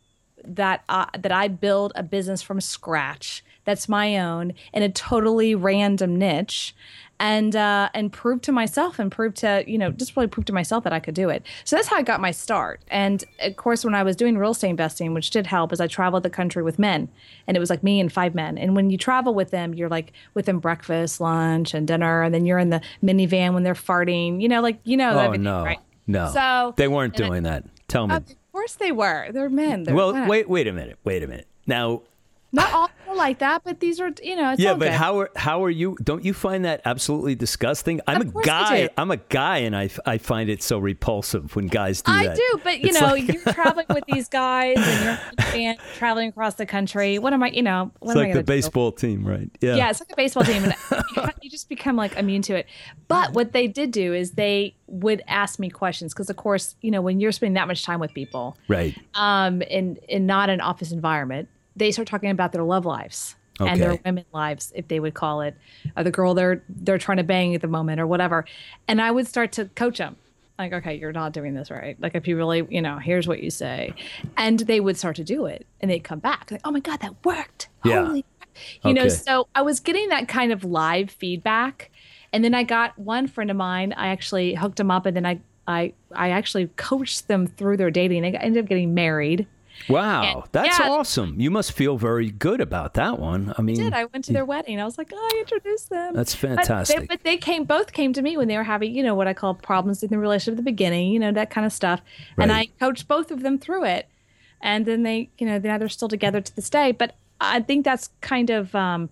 that uh, that i build a business from scratch that's my own in a totally random niche and uh, and prove to myself and prove to you know just really prove to myself that I could do it. So that's how I got my start. And of course, when I was doing real estate investing, which did help, is I traveled the country with men, and it was like me and five men. And when you travel with them, you're like with them breakfast, lunch, and dinner, and then you're in the minivan when they're farting. You know, like you know Oh everything, no. right? No. So they weren't and I- doing that. Tell me. Of course they were. They're men. They're well, men. wait wait a minute. Wait a minute. Now, Not all like that, but these are you know. It's yeah, but good. how are how are you? Don't you find that absolutely disgusting? I'm Of a guy. I'm a guy, and I, I find it so repulsive when guys do I that. I do, but you It's know, like- you're traveling with these guys and you're fan traveling across the country. What am I, you know, what It's am I like gonna the baseball team, right? Yeah. Yeah, it's like a baseball team, and you- you just become like immune to it. But what they did do is they would ask me questions because, of course, you know, when you're spending that much time with people, Right. um, in in not an office environment, they start talking about their love lives and their women lives, if they would call it, or the girl they're they're trying to bang at the moment or whatever. And I would start to coach them. Like, okay, you're not doing this right. Like, if you really, you know, here's what you say, and they would start to do it, and they'd come back like, oh my god, that worked. Yeah. Holy, you know. So I was getting that kind of live feedback, and then I got one friend of mine. I actually hooked him up, and then I I I actually coached them through their dating. They ended up getting married. Wow, And- that's yeah. awesome. You must feel very good about that one. I mean, I did. I went to their wedding. I was like, oh, I introduced them. That's But they- fantastic. But they, came, both came to me when they were having, you know, what I call problems in the relationship at the beginning, you know, that kind of stuff. And I coached both of them through it. And then they, you know, now they're still together to this day. But I think that's kind of, um,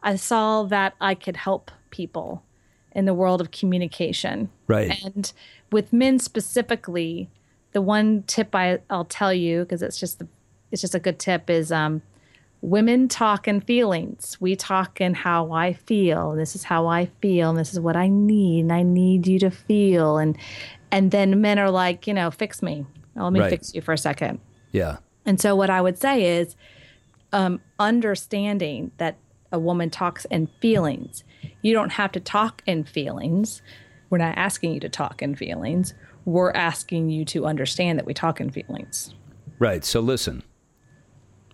I saw that I could help people in the world of communication. Right. And with men specifically, the one tip I, I'll tell you, because it's just the, it's just a good tip is um, women talk in feelings. We talk in how I feel. And this is how I feel. And this is what I need. And I need you to feel. And and then men are like, you know, fix me. Let me Right. fix you for a second. yeah. And so what I would say is um, understanding that a woman talks in feelings. You don't have to talk in feelings. We're not asking you to talk in feelings. We're asking you to understand that we talk in feelings. Right. So listen.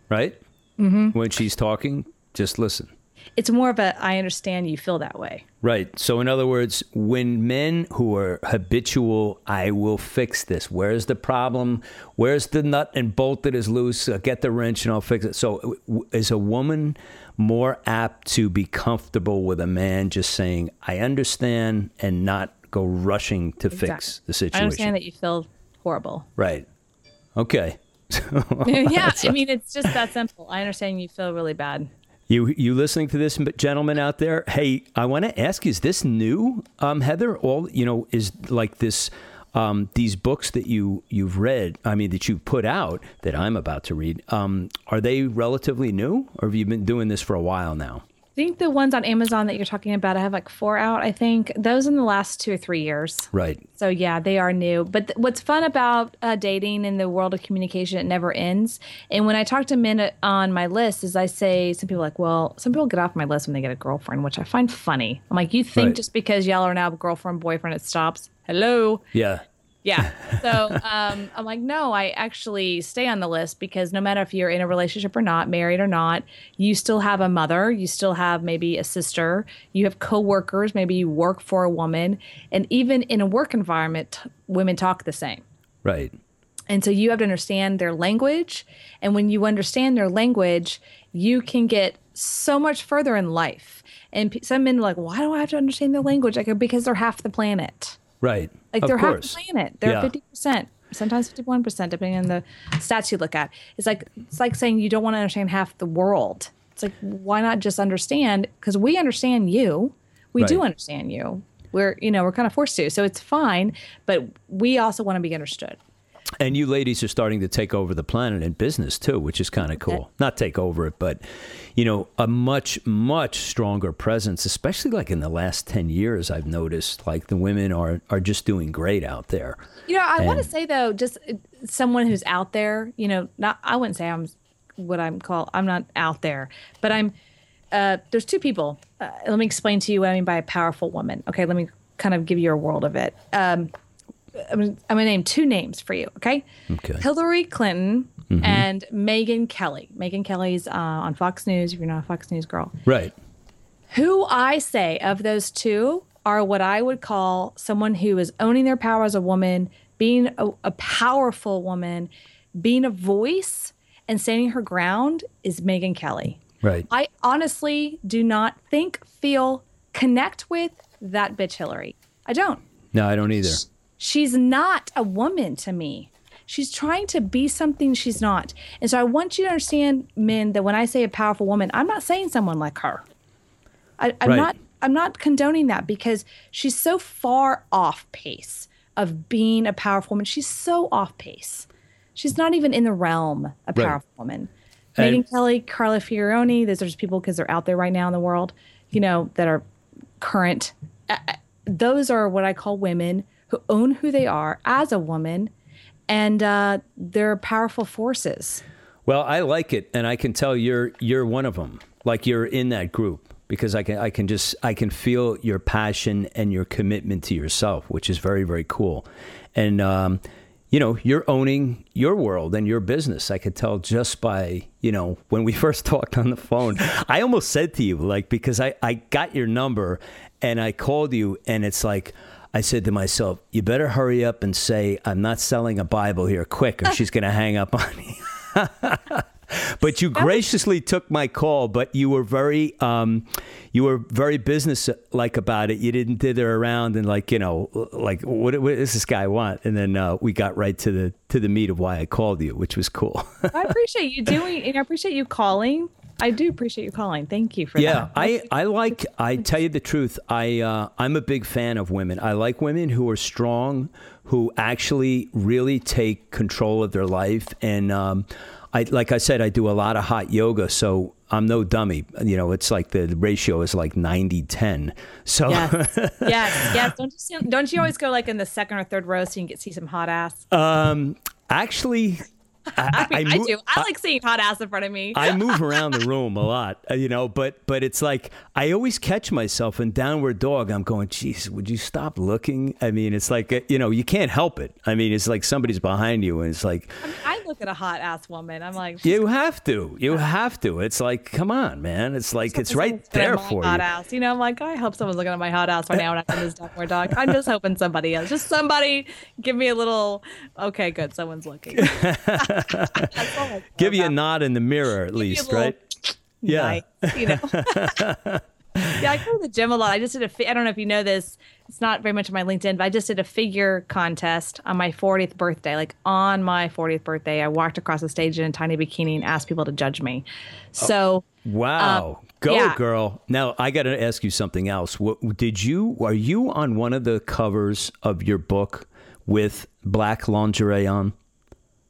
Right. Mm-hmm. When she's talking, just listen. It's more of a I understand you feel that way. Right. So, in other words, when men who are habitual, I will fix this. Where's the problem? Where's the nut and bolt that is loose? Uh, get the wrench and I'll fix it. So, w- w- is a woman more apt to be comfortable with a man just saying, I understand, and not go rushing to fix the situation? I understand that you feel horrible. Right. Okay. yeah, I mean it's just that simple. I understand you feel really bad. You you listening to this, gentleman out there? Hey, I want to ask: Is this new, um, Heather? All you know is like this. Um, these books that you you've read, I mean that you've put out that I'm about to read, um, are they relatively new, or have you been doing this for a while now? Think the ones on Amazon that you're talking about, I have like four out. I think those in the last two or three years. Right. So yeah, they are new. But th- what's fun about uh, dating in the world of communication, it never ends. And when I talk to men uh, on my list, is I say some people like, well, some people get off my list when they get a girlfriend, which I find funny. I'm like, you think right. just because y'all are now girlfriend boyfriend, it stops? Hello. Yeah. Yeah. So um, I'm like, no, I actually stay on the list because no matter if you're in a relationship or not, married or not, you still have a mother, you still have maybe a sister, you have coworkers, maybe you work for a woman, and even in a work environment, women talk the same. Right. And so you have to understand their language, and when you understand their language, you can get so much further in life. And some men are like, why do I have to understand their language? Like, because they're half the planet. Right. Like of they're course. half the planet. They're fifty percent, sometimes fifty one percent, depending on the stats you look at. It's like it's like saying you don't want to understand half the world. It's like why not just understand? Because we understand you. We right. do understand you. We're you know we're kind of forced to, so it's fine. But we also want to be understood. And you ladies are starting to take over the planet in business too, which is kind of cool. Okay. Not take over it, but you know, a much much stronger presence, especially like in the last 10 years I've noticed like the women are are just doing great out there. You know, I want to say though just uh, someone who's out there, you know, not I wouldn't say I'm what I'm called I'm not out there, but I'm uh, there's two people. Uh, let me explain to you what I mean by a powerful woman. Okay, let me kind of give you a world of it. Um, I'm gonna, I'm gonna name two names for you. Okay. Okay. Hillary Clinton mm-hmm. and Megyn Kelly. Megyn Kelly's uh, on Fox News. If you're not a Fox News girl, right? Who I say of those two are what I would call someone who is owning their power as a woman, being a, a powerful woman, being a voice, and standing her ground is Megyn Kelly. Right. I honestly do not think, feel, connect with that bitch Hillary. I don't. No, I don't either. She's not a woman to me. She's trying to be something she's not. And so I want you to understand, men, that when I say a powerful woman, I'm not saying someone like her. I, am right. not I'm not condoning that because she's so far off pace of being a powerful woman. She's so off pace. She's not even in the realm of right. powerful woman. And Megyn Kelly, Carly Fiorina, those are just people because they're out there right now in the world, you know, that are current. Uh, uh those are what I call women who own who they are as a woman, and uh, they're powerful forces. Well, I like it, and I can tell you're you're one of them. Like you're in that group because I can I can just I can feel your passion and your commitment to yourself, which is very very cool. And um, you know, you're owning your world and your business. I could tell just by, you know, when we first talked on the phone. I almost said to you, like, because I, I got your number and I called you, and it's like, I said to myself, you better hurry up and say, I'm not selling a Bible here quick, or she's going to hang up on me. but you graciously took my call, but you were very, um, you were very business like about it. You didn't dither around and like, you know, like what, what does this guy want? And then uh, we got right to the to the meat of why I called you, which was cool. I appreciate you doing, and I appreciate you calling I do appreciate you calling. Thank you for yeah, that. Yeah, I, I like, I tell you the truth, I, uh, I'm a big fan of women. I like women who are strong, who actually really take control of their life. And um, I, like I said, I do a lot of hot yoga. So I'm no dummy. You know, it's like the ratio is like 90 10. So, yes, yes, yes. Don't you, don't you always go like in the second or third row so you can get see some hot ass? Um, actually, I, I, I, I do. I, like seeing hot ass in front of me. I move around the room a lot, uh, you know, but but it's like I always catch myself in downward dog. I'm going, geez, would you stop looking? I mean, it's like uh, you know, you can't help it. I mean, it's like somebody's behind you, and it's like I, mean, I look at a hot ass woman. I'm like, you have to, you have to. It's like, come on, man. It's like it's right there for hot you. Ass. You know, I'm like, I hope someone's looking at my hot ass right now when I'm in this downward dog. I'm just hoping somebody else, just somebody, give me a little. Okay, good, someone's looking. Give you a nod in the mirror at least, right? Yeah. Nice, you know. yeah, I go to the gym a lot. I just did a. I don't know if you know this. It's not very much on my LinkedIn, but I just did a figure contest on my 40th birthday. Like on my 40th birthday, I walked across the stage in a tiny bikini and asked people to judge me. So. Oh Wow. Um, Go, yeah. girl. Now, I got to ask you something else. What, did you, are you on one of the covers of your book with black lingerie on?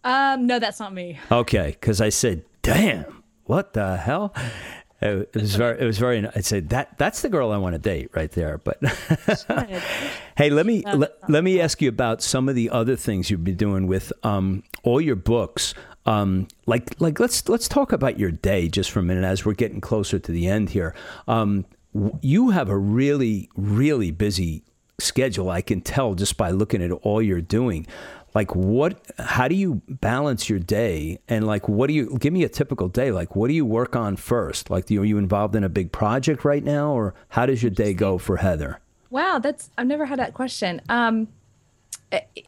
Um, no, that's not me. Okay. Cause I said, damn, what the hell? It was very, it was very, I said that that's the girl I want to date right there. But hey, let me, let, let me ask you about some of the other things you've been doing with, um, all your books. Um, like like let's let's talk about your day just for a minute as we're getting closer to the end here. Um, you have a really really busy schedule. I can tell just by looking at all you're doing. Like what? How do you balance your day? And like, what do you give me a typical day? Like, what do you work on first? Like, are you involved in a big project right now, or how does your day go for Heather? Wow, that's I've never had that question. Um,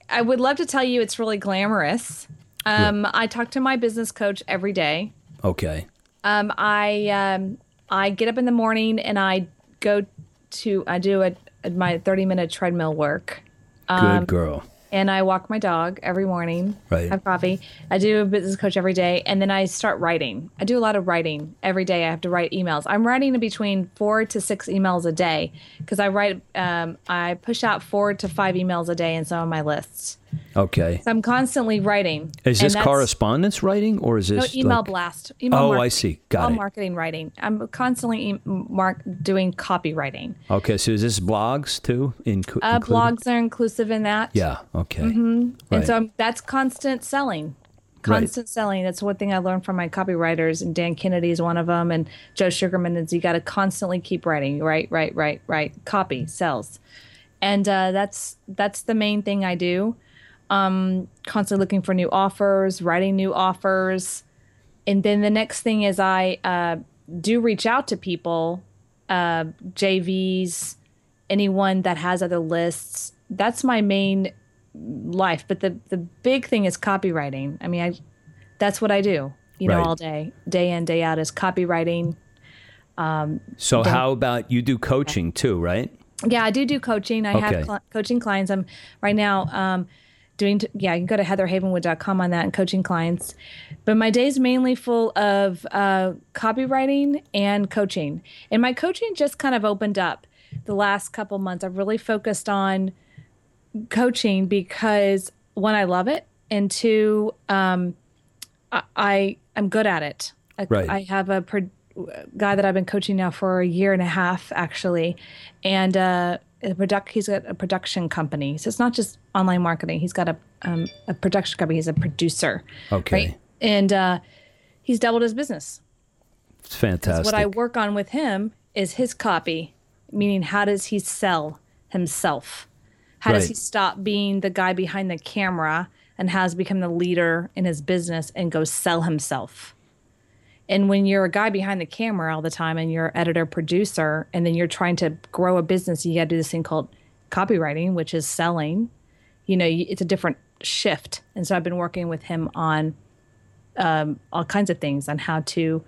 I would love to tell you it's really glamorous. Um, I talk to my business coach every day. Okay. Um, I um, I get up in the morning and I go to I do a my thirty minute treadmill work. Um, Good girl and I walk my dog every morning. Right. Have coffee. I do a business coach every day, and then I start writing. I do a lot of writing every day. I have to write emails. I'm writing in between four to six emails a day because I write. Um, I push out four to five emails a day in some of my lists. Okay. So I'm constantly writing. Is this correspondence writing or is this no, email like... blast? Email oh, marketing, I see. Got email it. marketing writing. I'm constantly e- mark doing copywriting. Okay, so is this blogs too? In, uh, blogs are inclusive in that. Yeah. Okay. Mm-hmm. Right. And so I'm, that's constant selling. Constant right. selling. That's one thing I learned from my copywriters, and Dan Kennedy is one of them, and Joe Sugarman is you got to constantly keep writing. Right, right, right, right. Copy sells, and uh, that's that's the main thing I do um, constantly looking for new offers, writing new offers. And then the next thing is I uh, do reach out to people, uh, JVs, anyone that has other lists. That's my main life. But the, the big thing is copywriting. I mean, I, that's what I do, you know, all day, day in, day out is copywriting. Um, so how about you do coaching too, right? Yeah, I do do coaching. I okay. have cl- coaching clients. I'm right now. Um, doing t- yeah you can go to heatherhavenwood.com on that and coaching clients. But my day is mainly full of uh, copywriting and coaching. And my coaching just kind of opened up the last couple months. I've really focused on coaching because one i love it and two um, I, I am good at it. I, right. I have a pro- guy that i've been coaching now for a year and a half actually. And uh, a product. He's got a production company, so it's not just online marketing. He's got a um, a production company. He's a producer. Okay. Right? And uh, he's doubled his business. It's fantastic. What I work on with him is his copy, meaning how does he sell himself? How right. does he stop being the guy behind the camera and has become the leader in his business and go sell himself? And when you're a guy behind the camera all the time and you're editor producer, and then you're trying to grow a business, you got to do this thing called copywriting, which is selling. You know, it's a different shift. And so I've been working with him on um, all kinds of things on how to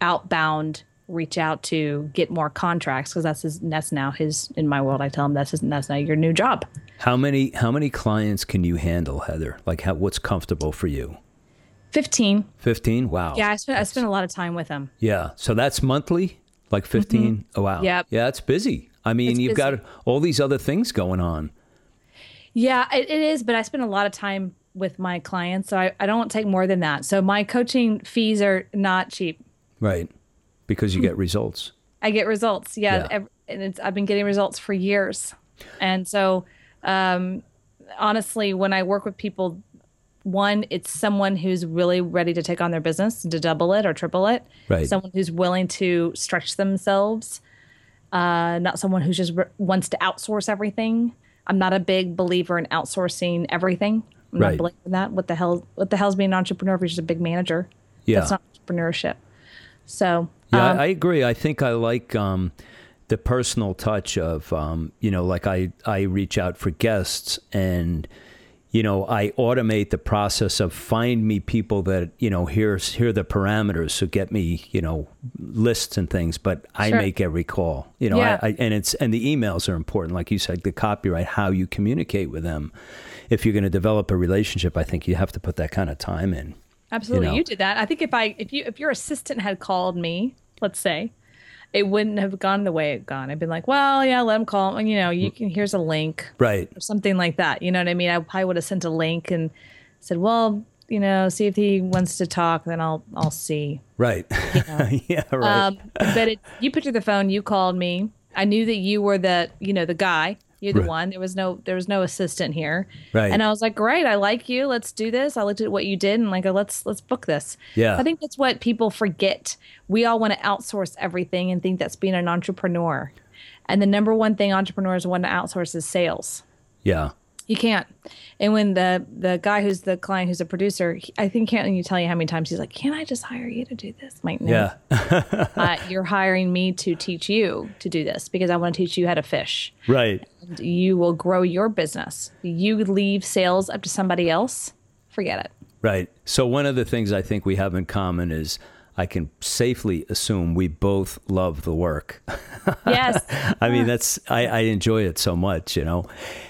outbound reach out to get more contracts because that's his that's now his in my world I tell him that's his that's now your new job. How many how many clients can you handle, Heather? Like how what's comfortable for you? 15. 15? Wow. Yeah, I spent, I spent a lot of time with him. Yeah. So that's monthly? Like 15? Mm-hmm. Oh, wow. Yeah. Yeah, it's busy. I mean, it's you've busy. got all these other things going on. Yeah, it, it is, but I spend a lot of time with my clients, so I, I don't take more than that. So my coaching fees are not cheap. Right. Because you get results. I get results. Yeah. yeah. And I've been getting results for years. And so, um, honestly, when I work with people, one, it's someone who's really ready to take on their business, to double it or triple it. Right. Someone who's willing to stretch themselves, uh, not someone who just re- wants to outsource everything. I'm not a big believer in outsourcing everything. I'm right. not believing that. What the hell? What the hell's being an entrepreneur if you're just a big manager? Yeah, that's not entrepreneurship. So yeah, um, I, I, agree. I think I like um, the personal touch of um, you know, like I I reach out for guests and you know, I automate the process of find me people that, you know, here's here are the parameters. So get me, you know, lists and things, but I sure. make every call. You know, yeah. I, I, and it's and the emails are important, like you said, the copyright, how you communicate with them. If you're going to develop a relationship, I think you have to put that kind of time in. Absolutely, you, know? you did that. I think if I if you if your assistant had called me let's say, it wouldn't have gone the way it gone. I'd been like, well, yeah, let him call. You know, you can. Here's a link, right, or something like that. You know what I mean? I probably would have sent a link and said, well, you know, see if he wants to talk. Then I'll I'll see. Right. You know? yeah. Right. Um, but it, you picked up the phone. You called me. I knew that you were the you know the guy. You're the right. one. There was no there was no assistant here. Right. And I was like, great, I like you. Let's do this. I looked at what you did and like let's let's book this. Yeah. I think that's what people forget. We all want to outsource everything and think that's being an entrepreneur. And the number one thing entrepreneurs want to outsource is sales. Yeah. You can't. And when the the guy who's the client who's a producer, he, I think can't you tell you how many times he's like, "Can I just hire you to do this?" Might no. Yeah. uh, you're hiring me to teach you to do this because I want to teach you how to fish. Right. And you will grow your business. You leave sales up to somebody else. Forget it. Right. So one of the things I think we have in common is I can safely assume we both love the work. Yes. I mean, that's, I, I, enjoy it so much, you know.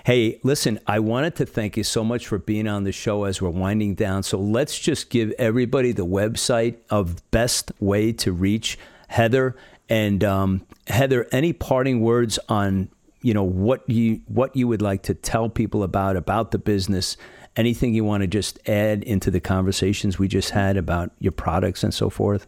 Hey, listen, I wanted to thank you so much for being on the show as we're winding down. So let's just give everybody the website of best way to reach Heather. And um, Heather, any parting words on, you know, what you, what you would like to tell people about, about the business anything you want to just add into the conversations we just had about your products and so forth?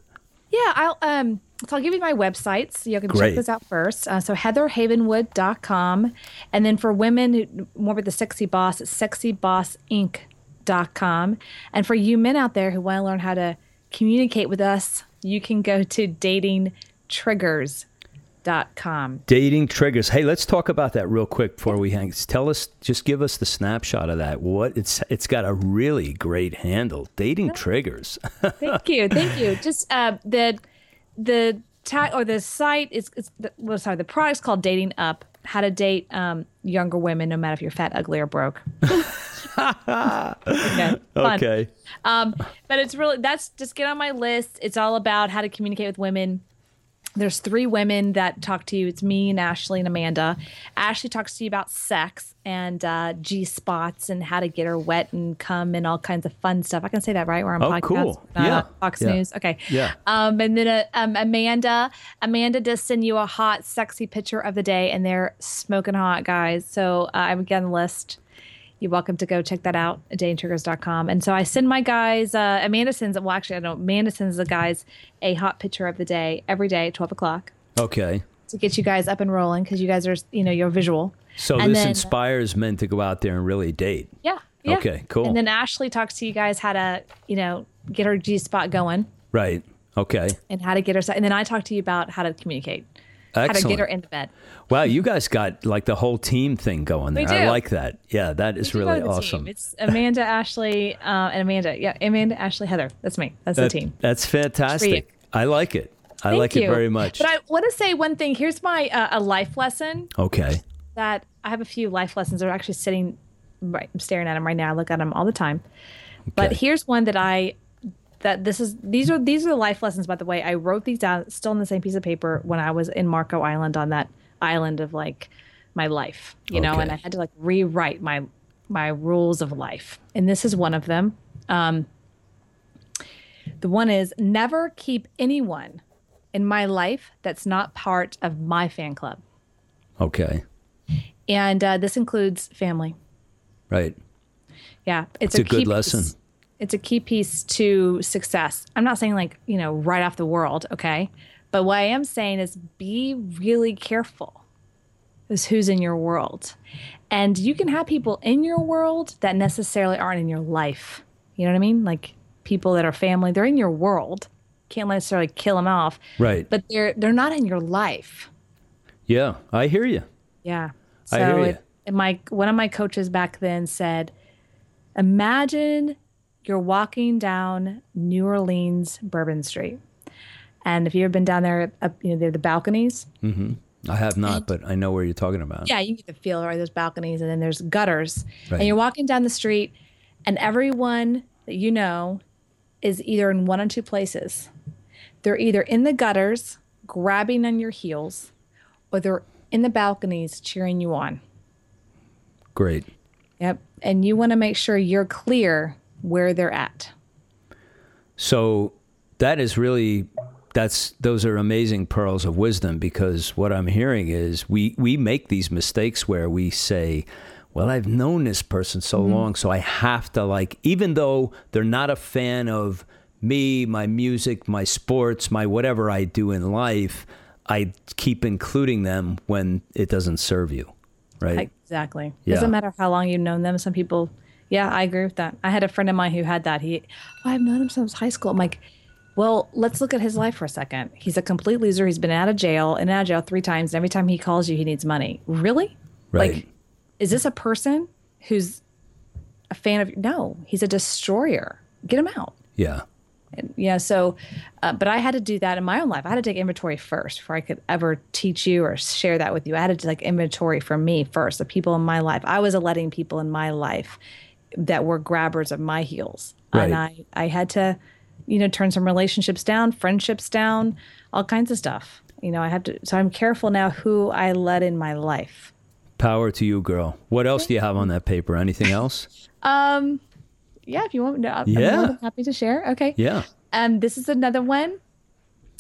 Yeah, I'll um so I'll give you my websites. So you can Great. check this out first. Uh, so heatherhavenwood.com. And then for women who more with the sexy boss, it's sexybossinc.com. And for you men out there who want to learn how to communicate with us, you can go to dating triggers com. Dating triggers. Hey, let's talk about that real quick before we hang. Tell us, just give us the snapshot of that. What it's it's got a really great handle. Dating triggers. thank you, thank you. Just uh, the the tag or the site is it's well, sorry the product's called Dating Up. How to date um, younger women, no matter if you're fat, ugly, or broke. okay. Okay. Um, but it's really that's just get on my list. It's all about how to communicate with women there's three women that talk to you. It's me and Ashley and Amanda. Ashley talks to you about sex and uh, G spots and how to get her wet and come and all kinds of fun stuff. I can say that right? We're on oh, podcast, cool. yeah. Fox yeah. News. Okay. Yeah. Um, and then uh, um, Amanda, Amanda does send you a hot, sexy picture of the day, and they're smoking hot, guys. So uh, I'm again the list you're welcome to go check that out at datingtriggers.com. And so I send my guys, uh, Amanda sends, well, actually, I don't, Amanda sends the guys a hot picture of the day every day at 12 o'clock. Okay. To get you guys up and rolling because you guys are, you know, you're visual. So and this then, inspires men to go out there and really date. Yeah, yeah. Okay, cool. And then Ashley talks to you guys how to, you know, get her G spot going. Right. Okay. And how to get her, and then I talk to you about how to communicate. Excellent. How to get her into bed. Wow, you guys got like the whole team thing going there. We do. I like that. Yeah, that is really awesome. Team. It's Amanda, Ashley, uh, and Amanda. Yeah, Amanda, Ashley, Heather. That's me. That's that, the team. That's fantastic. I like it. I Thank like you. it very much. But I want to say one thing. Here's my uh, a life lesson. Okay. That I have a few life lessons. They're actually sitting right. I'm staring at them right now. I look at them all the time. Okay. But here's one that I that this is these are these are the life lessons by the way. I wrote these down still on the same piece of paper when i was in marco island on that island of like my life you okay. know and i had to like rewrite my my rules of life. And this is one of them. Um the one is never keep anyone in my life that's not part of my fan club. Okay. And uh, this includes family. Right. Yeah. It's, it's a, a good lesson it's a key piece to success. I'm not saying like, you know, right off the world, okay? But what I am saying is be really careful is who's in your world. And you can have people in your world that necessarily aren't in your life. You know what I mean? Like people that are family, they're in your world. Can't necessarily kill them off. Right. But they're they're not in your life. Yeah, I hear you. Yeah. So I hear you. It, my one of my coaches back then said, "Imagine you're walking down New Orleans Bourbon Street. And if you've ever been down there, up, you know, they're the balconies. Mm-hmm. I have not, and, but I know where you're talking about. Yeah, you get the feel, right? There's balconies and then there's gutters. Right. And you're walking down the street, and everyone that you know is either in one or two places. They're either in the gutters, grabbing on your heels, or they're in the balconies cheering you on. Great. Yep. And you want to make sure you're clear where they're at. So that is really that's those are amazing pearls of wisdom because what I'm hearing is we we make these mistakes where we say, "Well, I've known this person so mm-hmm. long, so I have to like even though they're not a fan of me, my music, my sports, my whatever I do in life, I keep including them when it doesn't serve you." Right? Exactly. Yeah. Doesn't matter how long you've known them. Some people yeah, I agree with that. I had a friend of mine who had that. He, oh, I've known him since high school. I'm like, well, let's look at his life for a second. He's a complete loser. He's been out of jail and out of jail three times. And every time he calls you, he needs money. Really? Right. Like, is this a person who's a fan of? No, he's a destroyer. Get him out. Yeah. And, yeah. So, uh, but I had to do that in my own life. I had to take inventory first before I could ever teach you or share that with you. I had to take inventory for me first, the people in my life. I was letting people in my life that were grabbers of my heels. Right. And I, I had to, you know, turn some relationships down, friendships down, all kinds of stuff. You know, I have to, so I'm careful now who I let in my life. Power to you, girl. What else do you have on that paper? Anything else? um, yeah, if you want, no, I'm yeah. happy to share. Okay. Yeah. Um, this is another one.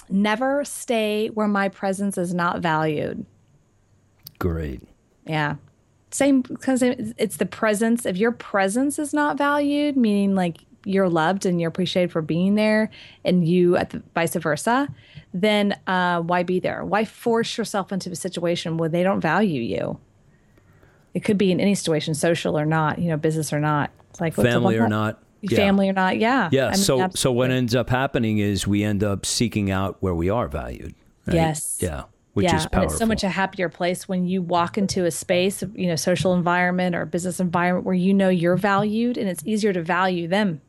Never stay where my presence is not valued. Great. Yeah same because it's the presence if your presence is not valued meaning like you're loved and you're appreciated for being there and you at the vice versa then uh, why be there why force yourself into a situation where they don't value you it could be in any situation social or not you know business or not it's like family or not yeah. family or not yeah yeah I mean, so absolutely. so what ends up happening is we end up seeking out where we are valued right? yes yeah which yeah, is powerful. And it's so much a happier place when you walk into a space, you know, social environment or business environment where you know you're valued and it's easier to value them.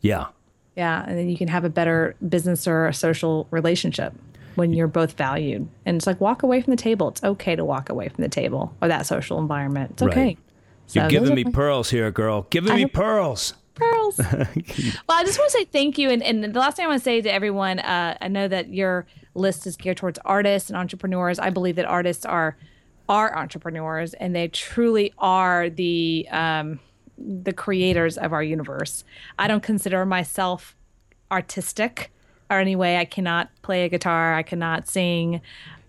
Yeah. Yeah. And then you can have a better business or a social relationship when you're both valued. And it's like walk away from the table. It's okay to walk away from the table or that social environment. It's okay. Right. So you're giving me my- pearls here, girl. Giving I me pearls pearls. well, I just want to say thank you. And, and the last thing I want to say to everyone, uh, I know that your list is geared towards artists and entrepreneurs. I believe that artists are are entrepreneurs, and they truly are the um, the creators of our universe. I don't consider myself artistic or any way. I cannot play a guitar. I cannot sing.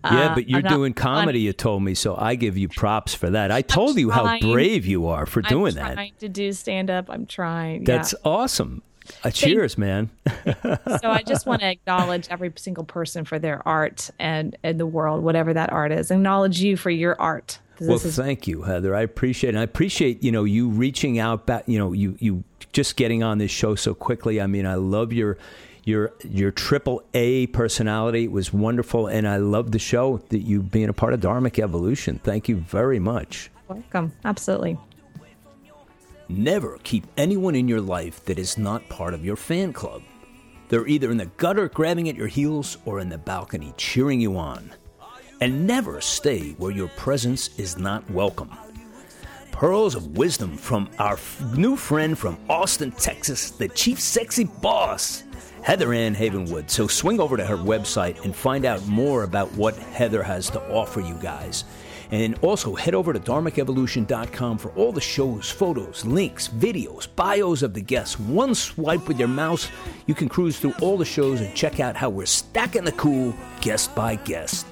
Yeah, uh, but you're doing comedy. you told me, so I give you props for that. I told you how brave you are for doing that. I'm trying to do stand up. I'm trying. That's yeah. awesome. Uh, cheers, man. so I just want to acknowledge every single person for their art and in the world, whatever that art is. Acknowledge you for your art. Well, is- thank you, Heather. I appreciate it. And I appreciate you know you reaching out back. You know you you just getting on this show so quickly. I mean, I love your your your triple A personality it was wonderful, and I love the show that you being a part of Dharmic Evolution. Thank you very much. Welcome. Absolutely. Never keep anyone in your life that is not part of your fan club. They're either in the gutter grabbing at your heels or in the balcony cheering you on. And never stay where your presence is not welcome. Pearls of wisdom from our new friend from Austin, Texas, the Chief Sexy Boss. Heather Ann Havenwood. So swing over to her website and find out more about what Heather has to offer you guys. And also head over to dharmicevolution.com for all the shows, photos, links, videos, bios of the guests. One swipe with your mouse, you can cruise through all the shows and check out how we're stacking the cool guest by guest.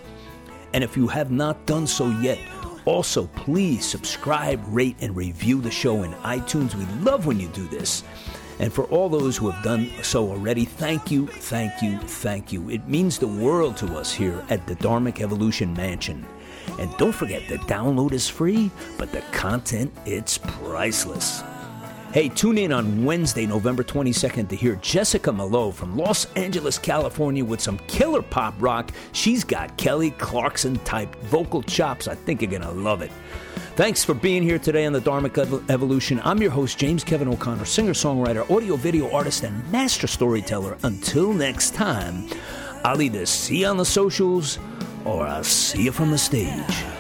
And if you have not done so yet, also please subscribe, rate, and review the show in iTunes. We love when you do this. And for all those who have done so already, thank you, thank you, thank you. It means the world to us here at the Dharmic Evolution Mansion. And don't forget, the download is free, but the content, it's priceless. Hey, tune in on Wednesday, November 22nd to hear Jessica Malo from Los Angeles, California with some killer pop rock. She's got Kelly Clarkson type vocal chops. I think you're going to love it. Thanks for being here today on the Dharmic Evolution. I'm your host, James Kevin O'Connor, singer songwriter, audio video artist, and master storyteller. Until next time, I'll either see you on the socials or I'll see you from the stage.